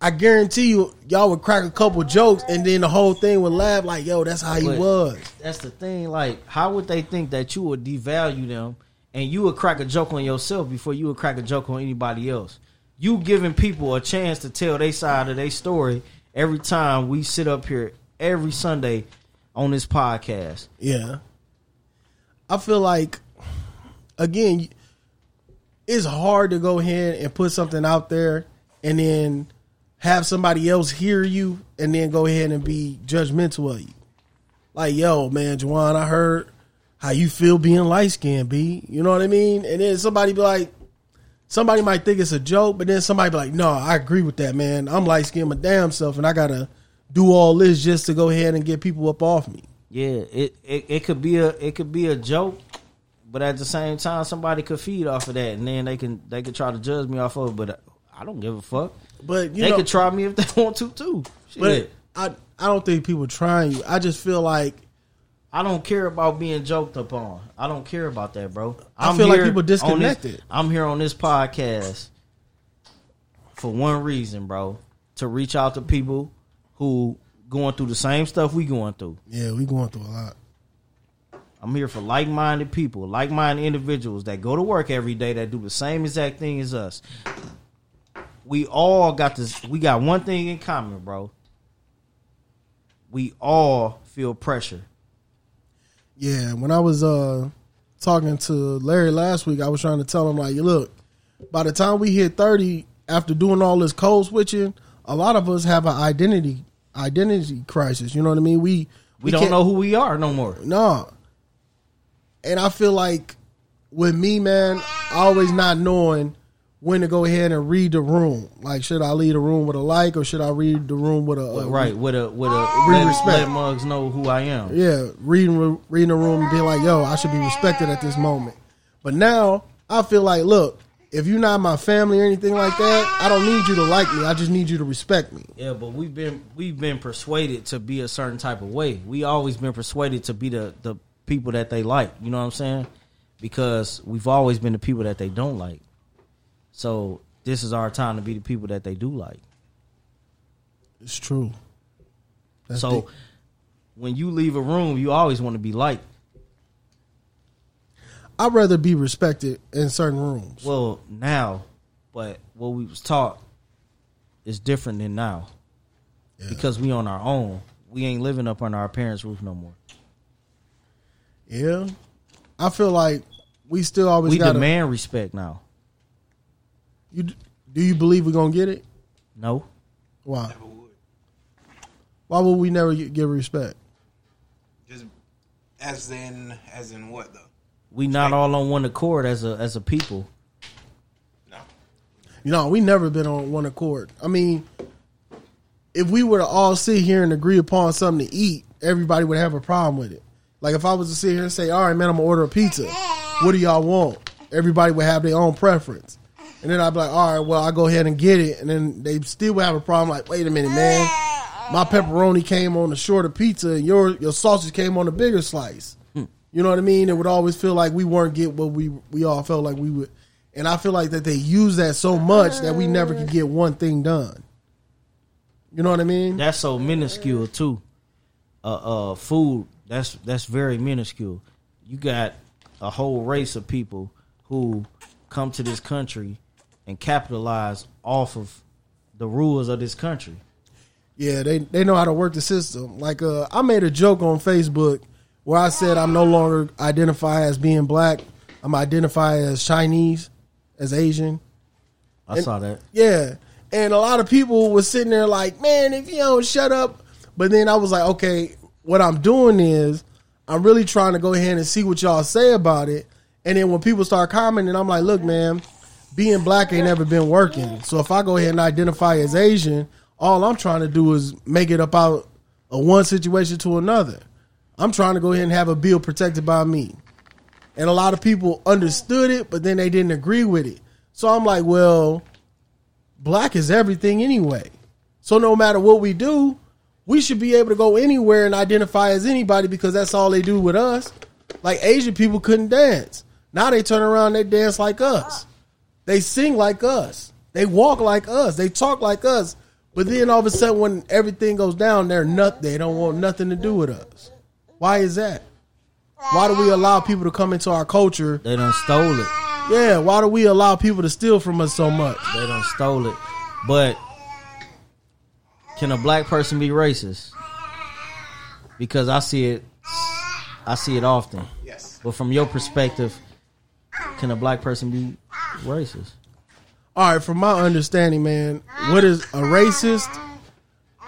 Speaker 3: I guarantee you, y'all would crack a couple jokes, and then the whole thing would laugh like, "Yo, that's how he
Speaker 4: But
Speaker 3: was."
Speaker 4: That's the thing. Like, how would they think that you would devalue them and you would crack a joke on yourself before you would crack a joke on anybody else? You giving people a chance to tell their side of their story every time we sit up here every Sunday on this podcast.
Speaker 3: Yeah. I feel like again it's hard to go ahead and put something out there and then have somebody else hear you and then go ahead and be judgmental of you. Like, yo, man, Juwan, I heard how you feel being light skinned, B. You know what I mean? And then somebody be like, somebody might think it's a joke, but then somebody be like, no, I agree with that, man. I'm light skinned my damn self and I gotta do all this just to go ahead and get people up off me.
Speaker 4: Yeah, it, it, it could be a it could be a joke, but at the same time somebody could feed off of that and then they can they could try to judge me off of it, but I don't give a fuck.
Speaker 3: But you
Speaker 4: they
Speaker 3: know,
Speaker 4: could try me if they want to too.
Speaker 3: But I I don't think people trying you. I just feel like
Speaker 4: I don't care about being joked upon. I don't care about that, bro.
Speaker 3: I feel like people
Speaker 4: on this-
Speaker 3: disconnected.
Speaker 4: I'm here on this podcast for one reason, bro. To reach out to people who going through the same stuff we going through.
Speaker 3: Yeah, we going through a lot.
Speaker 4: I'm here for like-minded people, like-minded individuals that go to work every day that do the same exact thing as us. We all got this. We got one thing in common, bro. We all feel pressure.
Speaker 3: Yeah, when I was uh talking to Larry last week, I was trying to tell him like, look, by the time we hit thirty, after doing all this code switching, a lot of us have an identity identity crisis. You know what I mean? We
Speaker 4: We, don't
Speaker 3: can't-
Speaker 4: know who we are no more.
Speaker 3: No. And I feel like with me, man, always not knowing when to go ahead and read the room. Like, should I leave the room with a like, or should I read the room with a uh,
Speaker 4: right with a with a
Speaker 3: Real
Speaker 4: let,
Speaker 3: respect.
Speaker 4: let mugs know who I am.
Speaker 3: Yeah, reading reading the room and being like, yo, I should be respected at this moment. But now I feel like, look, if you're not my family or anything like that, I don't need you to like me. I just need you to respect me.
Speaker 4: Yeah, but we've been we've been persuaded to be a certain type of way. We always been persuaded to be the the people that they like. You know what I'm saying? Because we've always been the people that they don't like. So this is our time to be the people that they do like.
Speaker 3: It's true. That's
Speaker 4: so
Speaker 3: deep.
Speaker 4: when you leave a room, you always want to be liked.
Speaker 3: I'd rather be respected in certain rooms.
Speaker 4: Well, now, but what we was taught is different than now.
Speaker 3: Yeah.
Speaker 4: Because we on our own. We ain't living up on our parents' roof no more.
Speaker 3: Yeah, I feel like we still always
Speaker 4: We
Speaker 3: got.
Speaker 4: demand respect now.
Speaker 3: You do you believe we're gonna get it?
Speaker 4: No.
Speaker 3: Why?
Speaker 5: Never would.
Speaker 3: Why would we never give respect?
Speaker 5: Just as in, as in what though?
Speaker 4: We not all on one accord as a as a people.
Speaker 5: No.
Speaker 3: You know, we never been on one accord. I mean, if we were to all sit here and agree upon something to eat, everybody would have a problem with it. Like if I was to sit here and say, "All right, man, I'm gonna order a pizza. What do y'all want?" Everybody would have their own preference, and then I'd be like, "All right, well, I go ahead and get it," and then they still would have a problem. Like, wait a minute, man, my pepperoni came on the shorter pizza, and your your sausage came on the bigger slice. You know what I mean? It would always feel like we weren't get what we we all felt like we would, and I feel like that they use that so much that we never could get one thing done. You know what I mean?
Speaker 4: That's so minuscule too. Uh, uh, food. That's that's very minuscule. You got a whole race of people who come to this country and capitalize off of the rules of this country.
Speaker 3: Yeah, they they know how to work the system. Like uh, I made a joke on Facebook where I said I'm no longer identify as being black. I'm identify as Chinese, as Asian.
Speaker 4: I
Speaker 3: And-
Speaker 4: saw that.
Speaker 3: Yeah. And a lot of people was sitting there like, man, if you don't shut up. But then I was like, okay, what I'm doing is I'm really trying to go ahead and see what y'all say about it. And then when people start commenting, I'm like, look, man, being black ain't never been working. So if I go ahead and identify as Asian, all I'm trying to do is make it up out one situation to another. I'm trying to go ahead and have a bill protected by me. And a lot of people understood it, but then they didn't agree with it. So I'm like, well, black is everything anyway. So no matter what we do, we should be able to go anywhere and identify as anybody because that's all they do with us. Like Asian people couldn't dance. Now they turn around, they dance like us. They sing like us. They walk like us. They talk like us. But then all of a sudden, when everything goes down, they're nut. They don't want nothing to do with us. Why is that? Why do we allow people to come into our culture?
Speaker 4: They don't stole it.
Speaker 3: Yeah, why do we allow people to steal from us so much?
Speaker 4: They don't stole it. But can a black person be racist? Because I see it I see it often.
Speaker 5: Yes.
Speaker 4: But from your perspective, can a black person be racist?
Speaker 3: All right, from my understanding, man, what is a racist?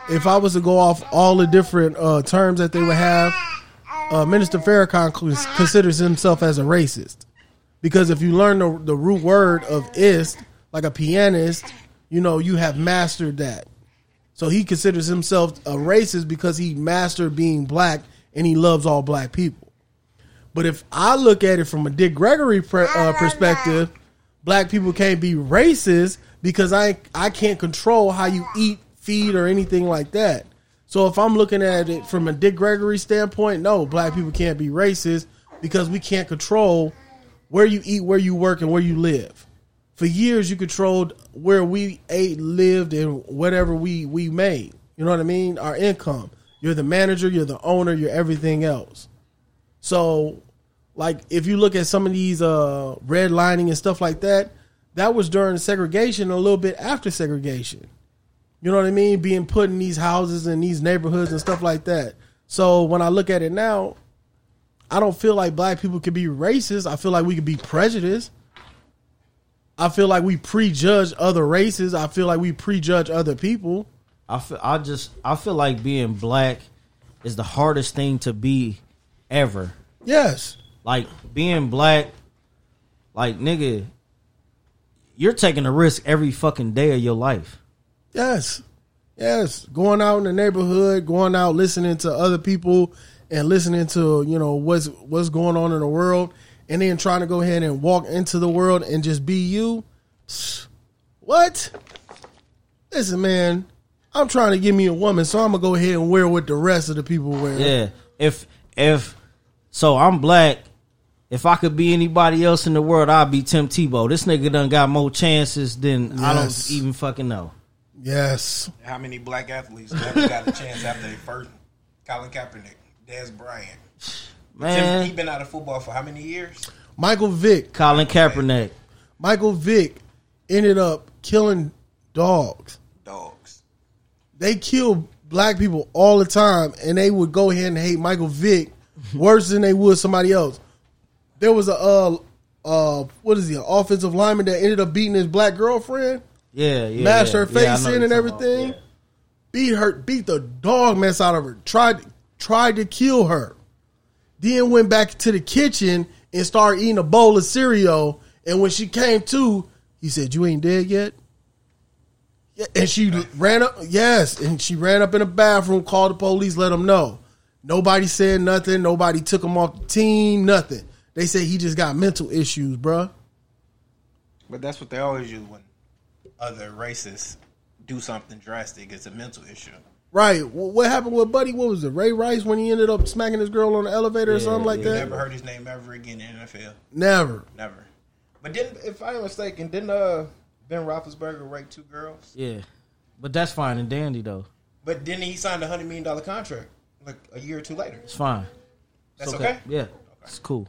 Speaker 3: If I was to go off all the different uh, terms that they would have, uh, Minister Farrakhan cons- considers himself as a racist because if you learn the, the root word of ist, like a pianist, you know you have mastered that. So he considers himself a racist because he mastered being black and he loves all black people. But if I look at it from a Dick Gregory pre- uh, perspective, black people can't be racist because I I can't control how you eat, feed, or anything like that. So if I'm looking at it from a Dick Gregory standpoint, no, black people can't be racist because we can't control where you eat, where you work, and where you live. For years, you controlled where we ate, lived, and whatever we we made. You know what I mean? Our income. You're the manager. You're the owner. You're everything else. So, like, if you look at some of these uh, redlining and stuff like that, that was during segregation, a little bit after segregation. You know what I mean? Being put in these houses and these neighborhoods and stuff like that. So when I look at it now, I don't feel like black people can be racist. I feel like we could be prejudiced. I feel like we prejudge other races. I feel like we prejudge other people.
Speaker 4: I feel, I just I feel like being black is the hardest thing to be ever.
Speaker 3: Yes.
Speaker 4: Like being black, like nigga, you're taking a risk every fucking day of your life.
Speaker 3: Yes. Yes. Going out in the neighborhood, going out listening to other people and listening to, you know, what's what's going on in the world and then trying to go ahead and walk into the world and just be you. What? Listen, man, I'm trying to give me a woman, so I'm gonna go ahead and wear what the rest of the people wear.
Speaker 4: Yeah. If if so I'm black. If I could be anybody else in the world, I'd be Tim Tebow. This nigga done got more chances than I don't even fucking know.
Speaker 3: Yes.
Speaker 5: How many black athletes never got a chance after they first? Colin Kaepernick, Dez Bryant. Tim, he
Speaker 4: Man,
Speaker 5: been out of football for how many years?
Speaker 3: Michael Vick.
Speaker 4: Colin Kaepernick.
Speaker 3: Michael Vick ended up killing dogs.
Speaker 5: Dogs.
Speaker 3: they kill black people all the time, and they would go ahead and hate Michael Vick worse than they would somebody else. There was a uh, uh, what is he, an offensive lineman that ended up beating his black girlfriend,
Speaker 4: Yeah, yeah.
Speaker 3: mashed
Speaker 4: yeah.
Speaker 3: her face
Speaker 4: know
Speaker 3: in and
Speaker 4: you're talking about.
Speaker 3: everything, beat her, beat the dog mess out of her, tried tried to kill her, then went back to the kitchen and started eating a bowl of cereal. And when she came to, he said, "You ain't dead yet." Yeah, and she ran up. Yes, and she ran up in the bathroom, called the police, let them know. Nobody said nothing. Nobody took him off the team. Nothing. They say he just got mental issues, bruh.
Speaker 5: But that's what they always use when other races do something drastic. It's a mental issue.
Speaker 3: Right. Wh- What happened with Buddy? What was it? Ray Rice when he ended up smacking his girl on the elevator or something like
Speaker 5: You
Speaker 3: that?
Speaker 5: never heard his name ever again in the NFL.
Speaker 3: Never.
Speaker 5: Never. But didn't, if I'm mistaken, didn't uh, Ben Roethlisberger rape two girls?
Speaker 4: Yeah, but that's fine and dandy though.
Speaker 5: But didn't he signed a hundred million dollar contract like a year or two later?
Speaker 4: It's fine.
Speaker 5: That's
Speaker 4: It's
Speaker 5: okay.
Speaker 4: Yeah, it's cool.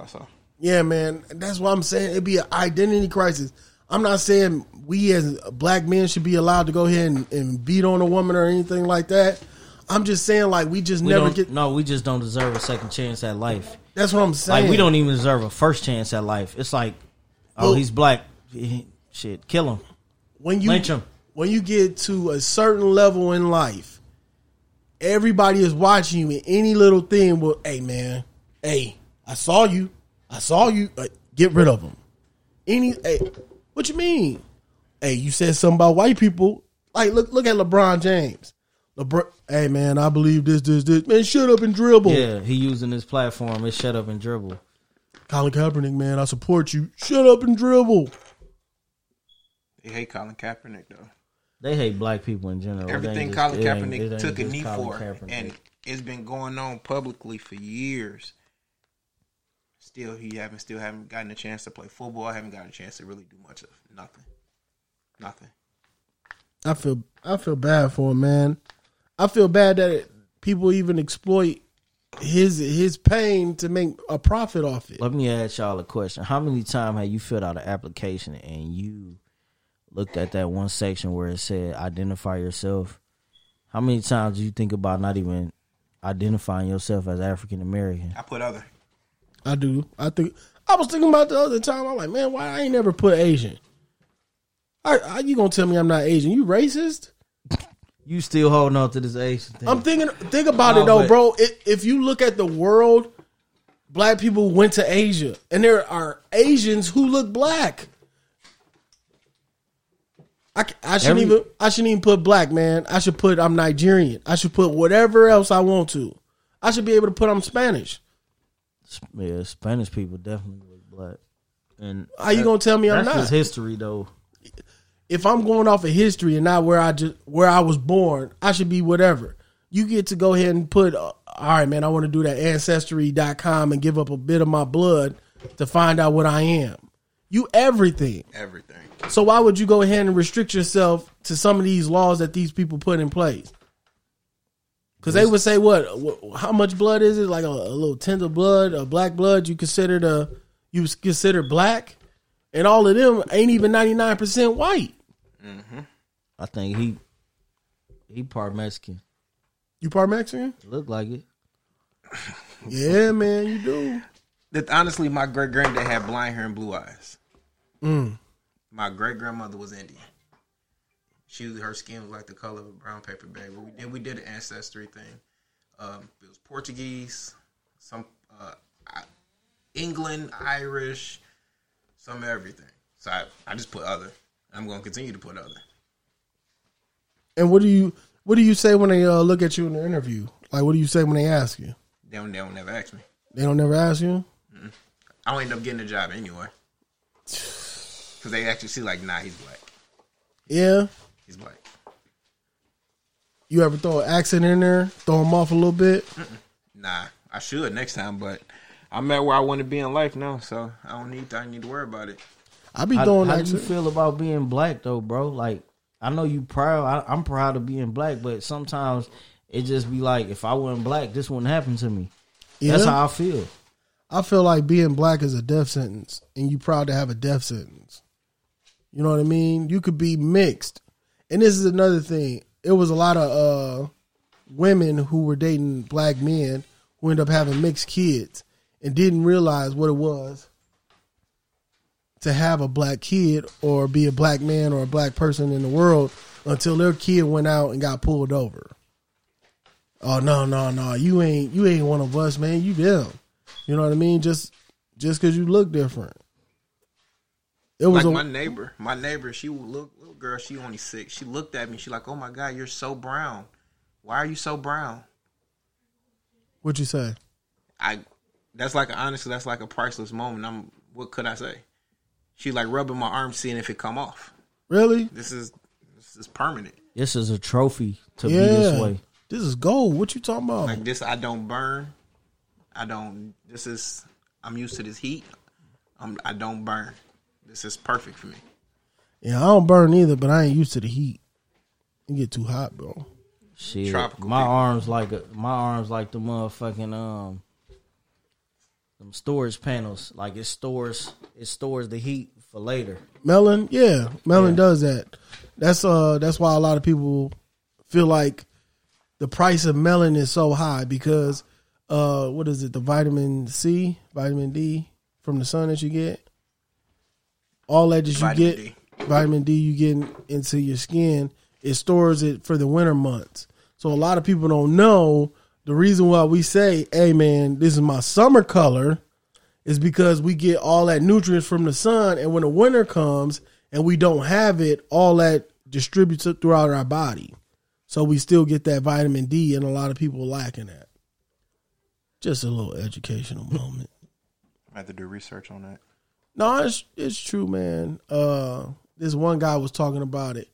Speaker 5: I thought so.
Speaker 3: Yeah, man. That's what I'm saying. It'd be an identity crisis. I'm not saying we as black men should be allowed to go ahead and, and beat on a woman or anything like that. I'm just saying, like, we just
Speaker 4: We
Speaker 3: never get.
Speaker 4: no, we just don't deserve a second chance at life.
Speaker 3: That's what I'm saying.
Speaker 4: Like we don't even deserve a first chance at life. It's like, oh,
Speaker 3: Well-
Speaker 4: he's black. Shit, kill him.
Speaker 3: when you
Speaker 4: Lynch 'em.
Speaker 3: when you get to a certain level in life, everybody is watching you, and any little thing will, hey man, hey, I saw you, I saw you, uh, get rid of them. Any, hey, what you mean? Hey, you said something about white people. Like, look, look at LeBron James. LeBron, hey man, I believe this, this, this. Man, shut up and dribble.
Speaker 4: Yeah, he using his platform. It's shut up and dribble.
Speaker 3: Colin Kaepernick, man, I support you. Shut up and dribble.
Speaker 5: They hate Colin Kaepernick though.
Speaker 4: They hate black people in general. It ain't
Speaker 5: Everything Colin
Speaker 4: it ain't- it
Speaker 5: Kaepernick took a knee
Speaker 4: Colin
Speaker 5: for,
Speaker 4: Kaepernick.
Speaker 5: and it's been going on publicly for years. Still, he haven't still haven't gotten a chance to play football. I haven't gotten a chance to really do much of nothing. Nothing.
Speaker 3: I feel I feel bad for him, man. I feel bad that it, people even exploit his his pain to make a profit off it.
Speaker 4: Let me ask y'all a question. How many times have you filled out an application and you looked at that one section where it said identify yourself? How many times do you think about not even identifying yourself as African American?
Speaker 5: I put other.
Speaker 3: I do. I think I was thinking about the other time. I'm like, man, why I ain't never put Asian? I, I, you gonna tell me I'm not Asian? You racist?
Speaker 4: You still holding on to this Asian thing?
Speaker 3: I'm thinking. Think about
Speaker 4: No,
Speaker 3: it though, bro. It, if you look at the world, black people went to Asia, and there are Asians who look black. I, I shouldn't
Speaker 4: Every-
Speaker 3: even. I shouldn't even put black, man. I should put I'm Nigerian. I should put whatever else I want to. I should be able to put I'm Spanish.
Speaker 4: Yeah, Spanish people definitely look black. And
Speaker 3: How you gonna tell me I'm not?
Speaker 4: just history, though.
Speaker 3: if I'm going off of history and not where I just where I was born, I should be whatever. you get to go ahead and put, uh, all right, man, I want to do that ancestry.com and give up a bit of my blood to find out what I am. You everything.
Speaker 5: Everything.
Speaker 3: So why would you go ahead and restrict yourself to some of these laws that these people put in place? Because they would say, what? wh- How much blood is it? Like a, a little tenth of blood, a black blood. You consider the you consider black, and all of them ain't even ninety nine percent white.
Speaker 4: I think he he part Mexican.
Speaker 3: You part Mexican?
Speaker 4: Look like it.
Speaker 3: Yeah, man, you do.
Speaker 5: That honestly, my great granddad had blind hair and blue eyes.
Speaker 3: Mm.
Speaker 5: My great grandmother was Indian. She her skin was like the color of a brown paper bag. But we did we did an ancestry thing. Um, it was Portuguese, some uh, England, Irish, some everything. So I, I just put other. I'm going to continue to put other.
Speaker 3: And what do you what do you say when they uh, look at you in the interview? Like, what do you say when they ask you?
Speaker 5: They don't, they don't never ask me.
Speaker 3: They don't never ask you.
Speaker 5: I don't end up getting the job anyway. Because they actually see like, nah, he's black.
Speaker 3: Yeah.
Speaker 5: He's black.
Speaker 3: You ever throw an accent in there, throw them off a little bit?
Speaker 5: Nah, I should next time, but I'm at where I want to be in life now, so I don't need I need to worry about it.
Speaker 3: I be
Speaker 4: How,
Speaker 3: throwing
Speaker 4: how do you feel about being black though, bro? Like I know you proud. I, I'm proud of being black, but sometimes it just be like if I wasn't black, this wouldn't happen to me.
Speaker 3: Yeah.
Speaker 4: That's how I feel.
Speaker 3: I feel like being black is a death sentence, and you proud to have a death sentence. You know what I mean? You could be mixed, and this is another thing. It was a lot of uh, women who were dating black men who ended up having mixed kids and didn't realize what it was to have a black kid or be a black man or a black person in the world until their kid went out and got pulled over. Oh no, no, no! You ain't you ain't one of us, man. You them. You know what I mean? Just just because you look different. It was
Speaker 5: Like
Speaker 3: a,
Speaker 5: my neighbor, my neighbor, she would look little girl, she only six. She looked at me, she like, oh my god, you're so brown. Why are you so brown?
Speaker 3: What'd you say?
Speaker 5: I, that's like honestly, that's like a priceless moment. I'm, what could I say? She like rubbing my arm, seeing if it come off.
Speaker 3: Really?
Speaker 5: This is, this is permanent.
Speaker 4: This is a trophy to
Speaker 3: yeah.
Speaker 4: be this way.
Speaker 3: This is gold. What you talking about?
Speaker 5: Like this, I don't burn. I don't. This is. I'm used to this heat. I'm. I don't burn. This is perfect for me.
Speaker 3: yeah, I don't burn either, but I ain't used to the heat. It get too hot, bro.
Speaker 4: Shit,
Speaker 5: Tropical
Speaker 4: my
Speaker 5: people.
Speaker 4: arms like a, my arms like the motherfucking um, them storage panels. Like it stores it stores the heat for later.
Speaker 3: Melon, yeah, melon does that. That's uh, that's why a lot of people feel like the price of melon is so high because uh, what is it? The vitamin C, vitamin D from the sun that you get, all that that you
Speaker 5: Vitamin
Speaker 3: get,
Speaker 5: D.
Speaker 3: vitamin D you get into your skin, it stores it for the winter months. So a lot of people don't know the reason why we say, "Hey, man, this is my summer color." is because we get all that nutrients from the sun, and when the winter comes and we don't have it, all that distributes it throughout our body. So we still get that vitamin D, and a lot of people lacking that. Just a little educational moment.
Speaker 5: I have to do research on that.
Speaker 3: No, it's it's true, man. Uh, this one guy was talking about it.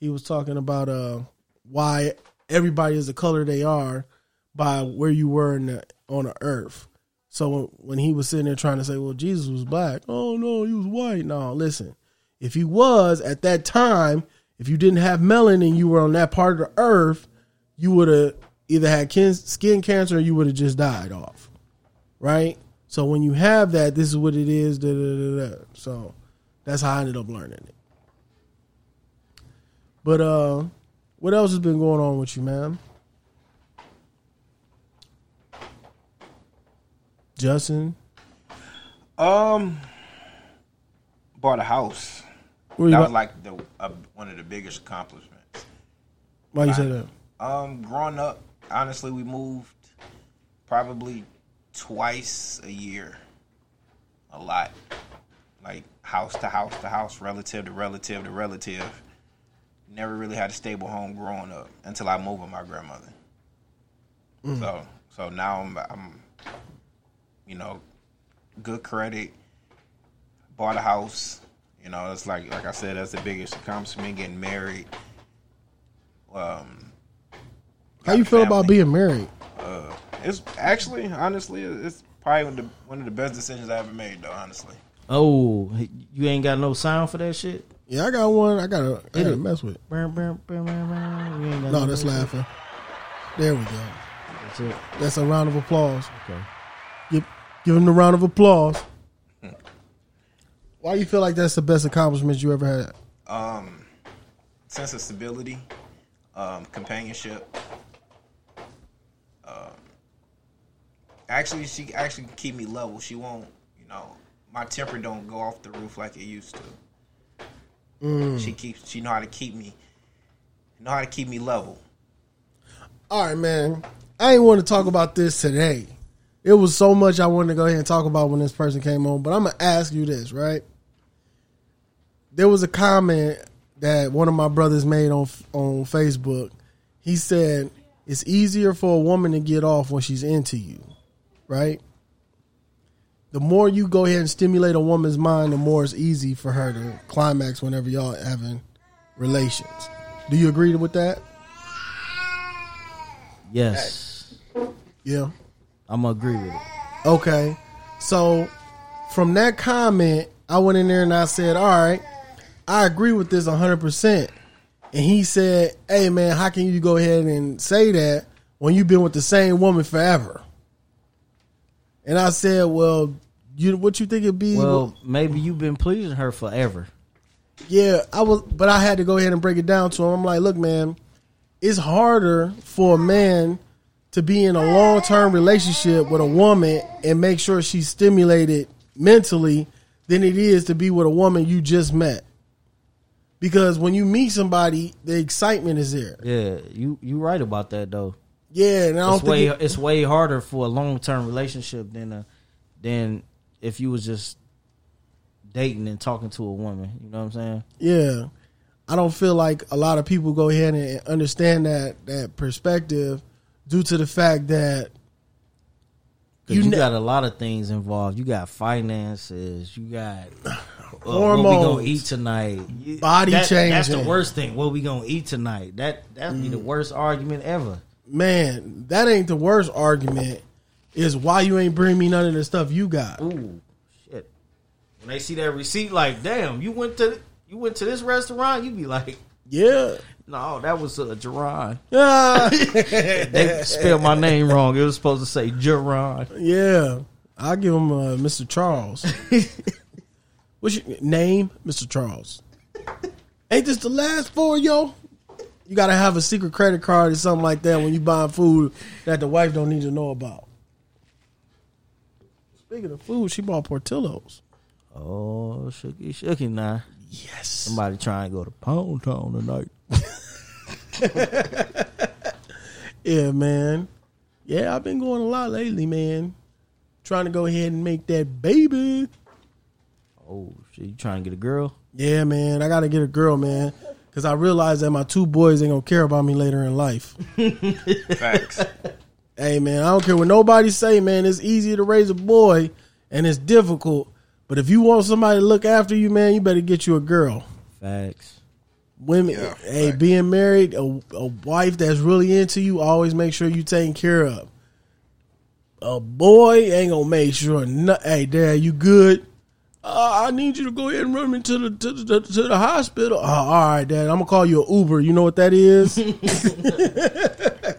Speaker 3: He was talking about uh why everybody is the color they are by where you were in the, on the earth. So when he was sitting there trying to say, "Well, Jesus was black," oh no, he was white. No, listen, if he was at that time, if you didn't have melanin, and you were on that part of the earth, you would have either had kin- skin cancer or you would have just died off, right? So when you have that, this is what it is. Da, da, da. So that's how I ended up learning it. But uh, what else has been going on with you, man? Justin,
Speaker 5: Um, bought a house. That was like the uh, one of the biggest accomplishments.
Speaker 3: why you say that?
Speaker 5: Um, growing up, honestly, we moved probably twice a year. A lot, like house to house to house, relative to relative to relative. Never really had a stable home growing up until I moved with my grandmother. So, so now I'm, I'm, you know, good credit. Bought a house. You know, it's like like I said, that's the biggest accomplishment. Getting married. Um,
Speaker 3: How you feel about being married?
Speaker 5: It's actually, honestly, it's probably one of, the, one of the best decisions I ever made, though. Honestly,
Speaker 4: Oh, you ain't got no sound for that shit.
Speaker 3: Yeah, I got one. I gotta, I
Speaker 4: Hit
Speaker 3: gotta mess with.
Speaker 4: Burn, burn, burn, burn, burn. You ain't got
Speaker 3: No, that's
Speaker 4: that
Speaker 3: laughing. There we go.
Speaker 4: That's it.
Speaker 3: That's a round of applause.
Speaker 4: Okay.
Speaker 3: Give, give him the round of applause. Why do you feel like that's the best accomplishment you ever had?
Speaker 5: um, sense of stability, um, companionship. Um, actually, she actually keep me level. She won't, you know, my temper don't go off the roof like it used to. Mm. She keeps. She know how to keep me. Know how to keep me level.
Speaker 3: All right, man. I ain't want to talk about this today. It was so much I wanted to go ahead and talk about when this person came on, but I'm gonna ask you this, right? There was a comment that one of my brothers made on on Facebook. He said it's easier for a woman to get off when she's into you, right? The more you go ahead and stimulate a woman's mind, the more it's easy for her to climax whenever y'all having relations. Do you agree with that?
Speaker 4: Yes,
Speaker 3: Yeah.
Speaker 4: I'm agree with it.
Speaker 3: Okay. So from that comment, I went in there and I said, All right, I agree with this 100%. And he said, Hey, man, how can you go ahead and say that when you've been with the same woman forever? And I said, Well, you what you think it'd be?
Speaker 4: Well, maybe you've been pleasing her forever.
Speaker 3: Yeah, I was, but I had to go ahead and break it down to him. I'm like, look, man, it's harder for a man to be in a long term relationship with a woman and make sure she's stimulated mentally than it is to be with a woman you just met. Because when you meet somebody, the excitement is there.
Speaker 4: Yeah, you you right about that though.
Speaker 3: Yeah, and I don't
Speaker 4: It's way
Speaker 3: think it-
Speaker 4: it's way harder for a long term relationship than a than if you was just dating and talking to a woman. You know what I'm saying?
Speaker 3: Yeah. I don't feel like a lot of people go ahead and understand that that perspective due to the fact that You
Speaker 4: you,
Speaker 3: ne-
Speaker 4: got a lot of things involved. You got finances. You got uh, what we
Speaker 3: Hormones.
Speaker 4: gonna eat tonight.
Speaker 3: Body
Speaker 4: that- That's the worst thing. What we gonna eat tonight? That that'd be the worst argument ever.
Speaker 3: Man, that ain't the worst argument. Is why you ain't bring me none of the stuff you got.
Speaker 4: Ooh, shit. When they see that receipt, like, damn, you went to you went to this restaurant. You be like,
Speaker 3: Yeah.
Speaker 4: no, that was uh, Jerron.
Speaker 3: Ah,
Speaker 4: They spelled my name wrong. It was supposed to say Jerron.
Speaker 3: yeah. I'll give him uh, Mr. Charles. What's your name? Mr. Charles. Ain't this the last four, yo? You gotta have a secret credit card or something like that when you buying food that the wife don't need to know about. Speaking of food, she bought Portillo's.
Speaker 4: Oh, shooky, shooky now.
Speaker 3: Yes.
Speaker 4: Somebody trying to go to Pound Town tonight.
Speaker 3: Yeah, man. Yeah, I've been going a lot lately, man. Trying to go ahead and make that baby.
Speaker 4: Oh, shit, you trying to get a girl?
Speaker 3: Yeah, man. I got to get a girl, man. Because I realize that my two boys ain't going to care about me later in life.
Speaker 5: Facts.
Speaker 3: hey, man, I don't care what nobody say, man. It's easy to raise a boy and it's difficult. But if you want somebody to look after you, man, you better get you a girl.
Speaker 4: Facts.
Speaker 3: Women,
Speaker 5: Yeah,
Speaker 3: hey,
Speaker 5: facts.
Speaker 3: being married, a, a wife that's really into you, always make sure you taken care of. A boy ain't gonna make sure. No, hey, dad, you good? Uh, I need you to go ahead and run me to the to the, to the hospital. Uh, all right, dad, I'm gonna call you an Uber. You know what that is?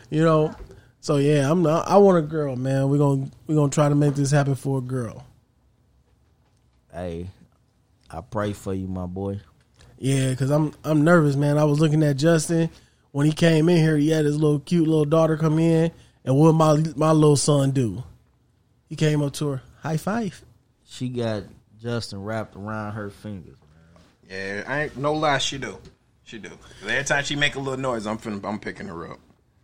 Speaker 3: you know. So yeah, I'm not. I want a girl, man. We're gonna we're gonna try to make this happen for a girl.
Speaker 4: Hey, I pray for you, my boy.
Speaker 3: Yeah, because I'm I'm nervous, man. I was looking at Justin when he came in here. He had his little cute little daughter come in, and what my my little son do? He came up to her, high five.
Speaker 4: She got Justin wrapped around her fingers. Man.
Speaker 5: Yeah, I ain't no lie. She do. She do. Every time she make a little noise, I'm finna, I'm picking her up.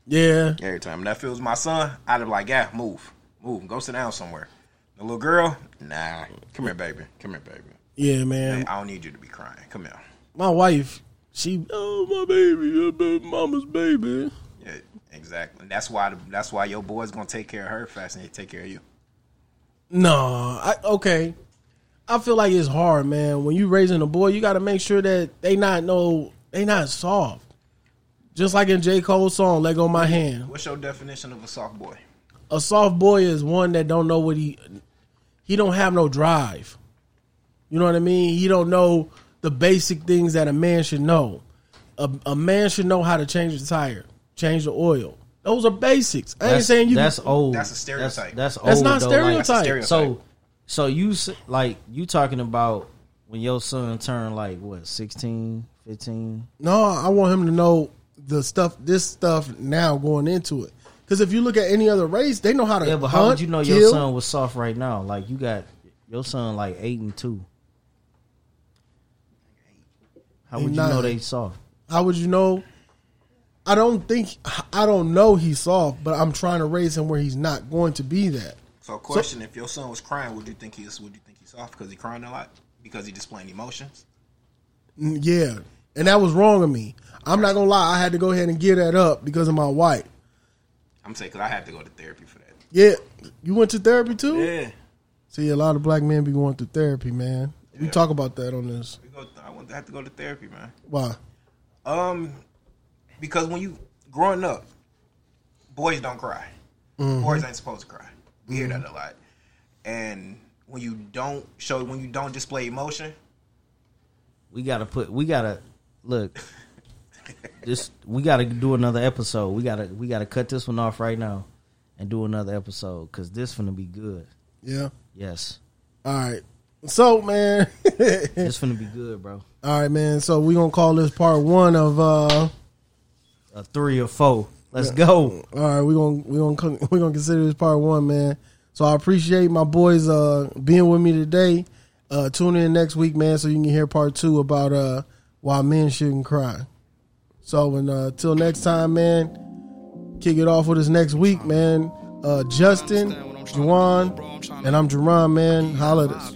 Speaker 3: Yeah,
Speaker 5: Every time. And that feels my son, I'd be like, yeah, move, move, go sit down somewhere. The little girl, nah, come here, baby, come here, baby.
Speaker 3: yeah, man.
Speaker 5: I don't need you to be crying. Come here.
Speaker 3: My wife, she, oh my baby, baby, mama's baby.
Speaker 5: Yeah, exactly. And that's why the, that's why your boy's gonna take care of her fast and he take care of you.
Speaker 3: No, I okay. I feel like it's hard, man. When you raising a boy, you got to make sure that they not no, they not soft. Just like in J. Cole's song, Let Go My Hand.
Speaker 5: What's your definition of a soft boy?
Speaker 3: A soft boy is one that don't know what he he don't have no drive. You know what I mean? He don't know the basic things that a man should know. A, a man should know how to change the tire, change the oil. Those are basics. I ain't
Speaker 4: That's,
Speaker 3: saying you.
Speaker 4: that's old.
Speaker 5: That's a stereotype.
Speaker 4: That's, that's old.
Speaker 3: That's not
Speaker 4: though.
Speaker 3: stereotype.
Speaker 4: Like,
Speaker 5: Stereotype.
Speaker 4: so, so you s- like you talking about when your son turned like what 16, 15?
Speaker 3: no, I want him to know the stuff. This stuff now going into it. Because if you look at any other race, they know how to.
Speaker 4: Yeah, but how
Speaker 3: hunt,
Speaker 4: would you know
Speaker 3: kill.
Speaker 4: your son was soft right now? Like you got your son like eight and two. How would you
Speaker 3: Nine.
Speaker 4: know they soft?
Speaker 3: How would you know? I don't think I don't know he's soft, but I'm trying to raise him where he's not going to be that.
Speaker 5: So, question: If your son was crying, would you think he's would you think he's soft because he crying a lot because he displaying emotions?
Speaker 3: Mm, Yeah, and that was wrong of me. I'm not gonna lie. I had to go ahead and give that up because of my wife.
Speaker 5: I'm saying because I had to go to therapy for that.
Speaker 3: Yeah, you went to therapy too.
Speaker 5: Yeah,
Speaker 3: See, a lot of black men be going through therapy, man. We talk about that on this.
Speaker 5: we go. I had to go to therapy, man.
Speaker 3: Why?
Speaker 5: Um, because when you growing up, boys don't cry. Boys ain't supposed to cry. We hear that a lot. And when you don't show, when you don't display emotion,
Speaker 4: We gotta put. We gotta look. just we gotta do another episode. We gotta we gotta cut this one off right now, and do another episode because this gonna be good.
Speaker 3: Yeah.
Speaker 4: Yes,
Speaker 3: All right. So, man.
Speaker 4: this gonna be good, bro.
Speaker 3: All right, man. So we gonna call this part one of. uh
Speaker 4: A three or four. Let's go.
Speaker 3: All right, we gonna we gonna con- we gonna consider this part one, man. So I appreciate my boys uh being with me today. Uh Tune in next week, man, so you can hear part two about uh why men shouldn't cry. So and uh till next time, man, kick it off with us next week, man. Uh Justin, Juwan, and I'm Jerron, man. Holla at us.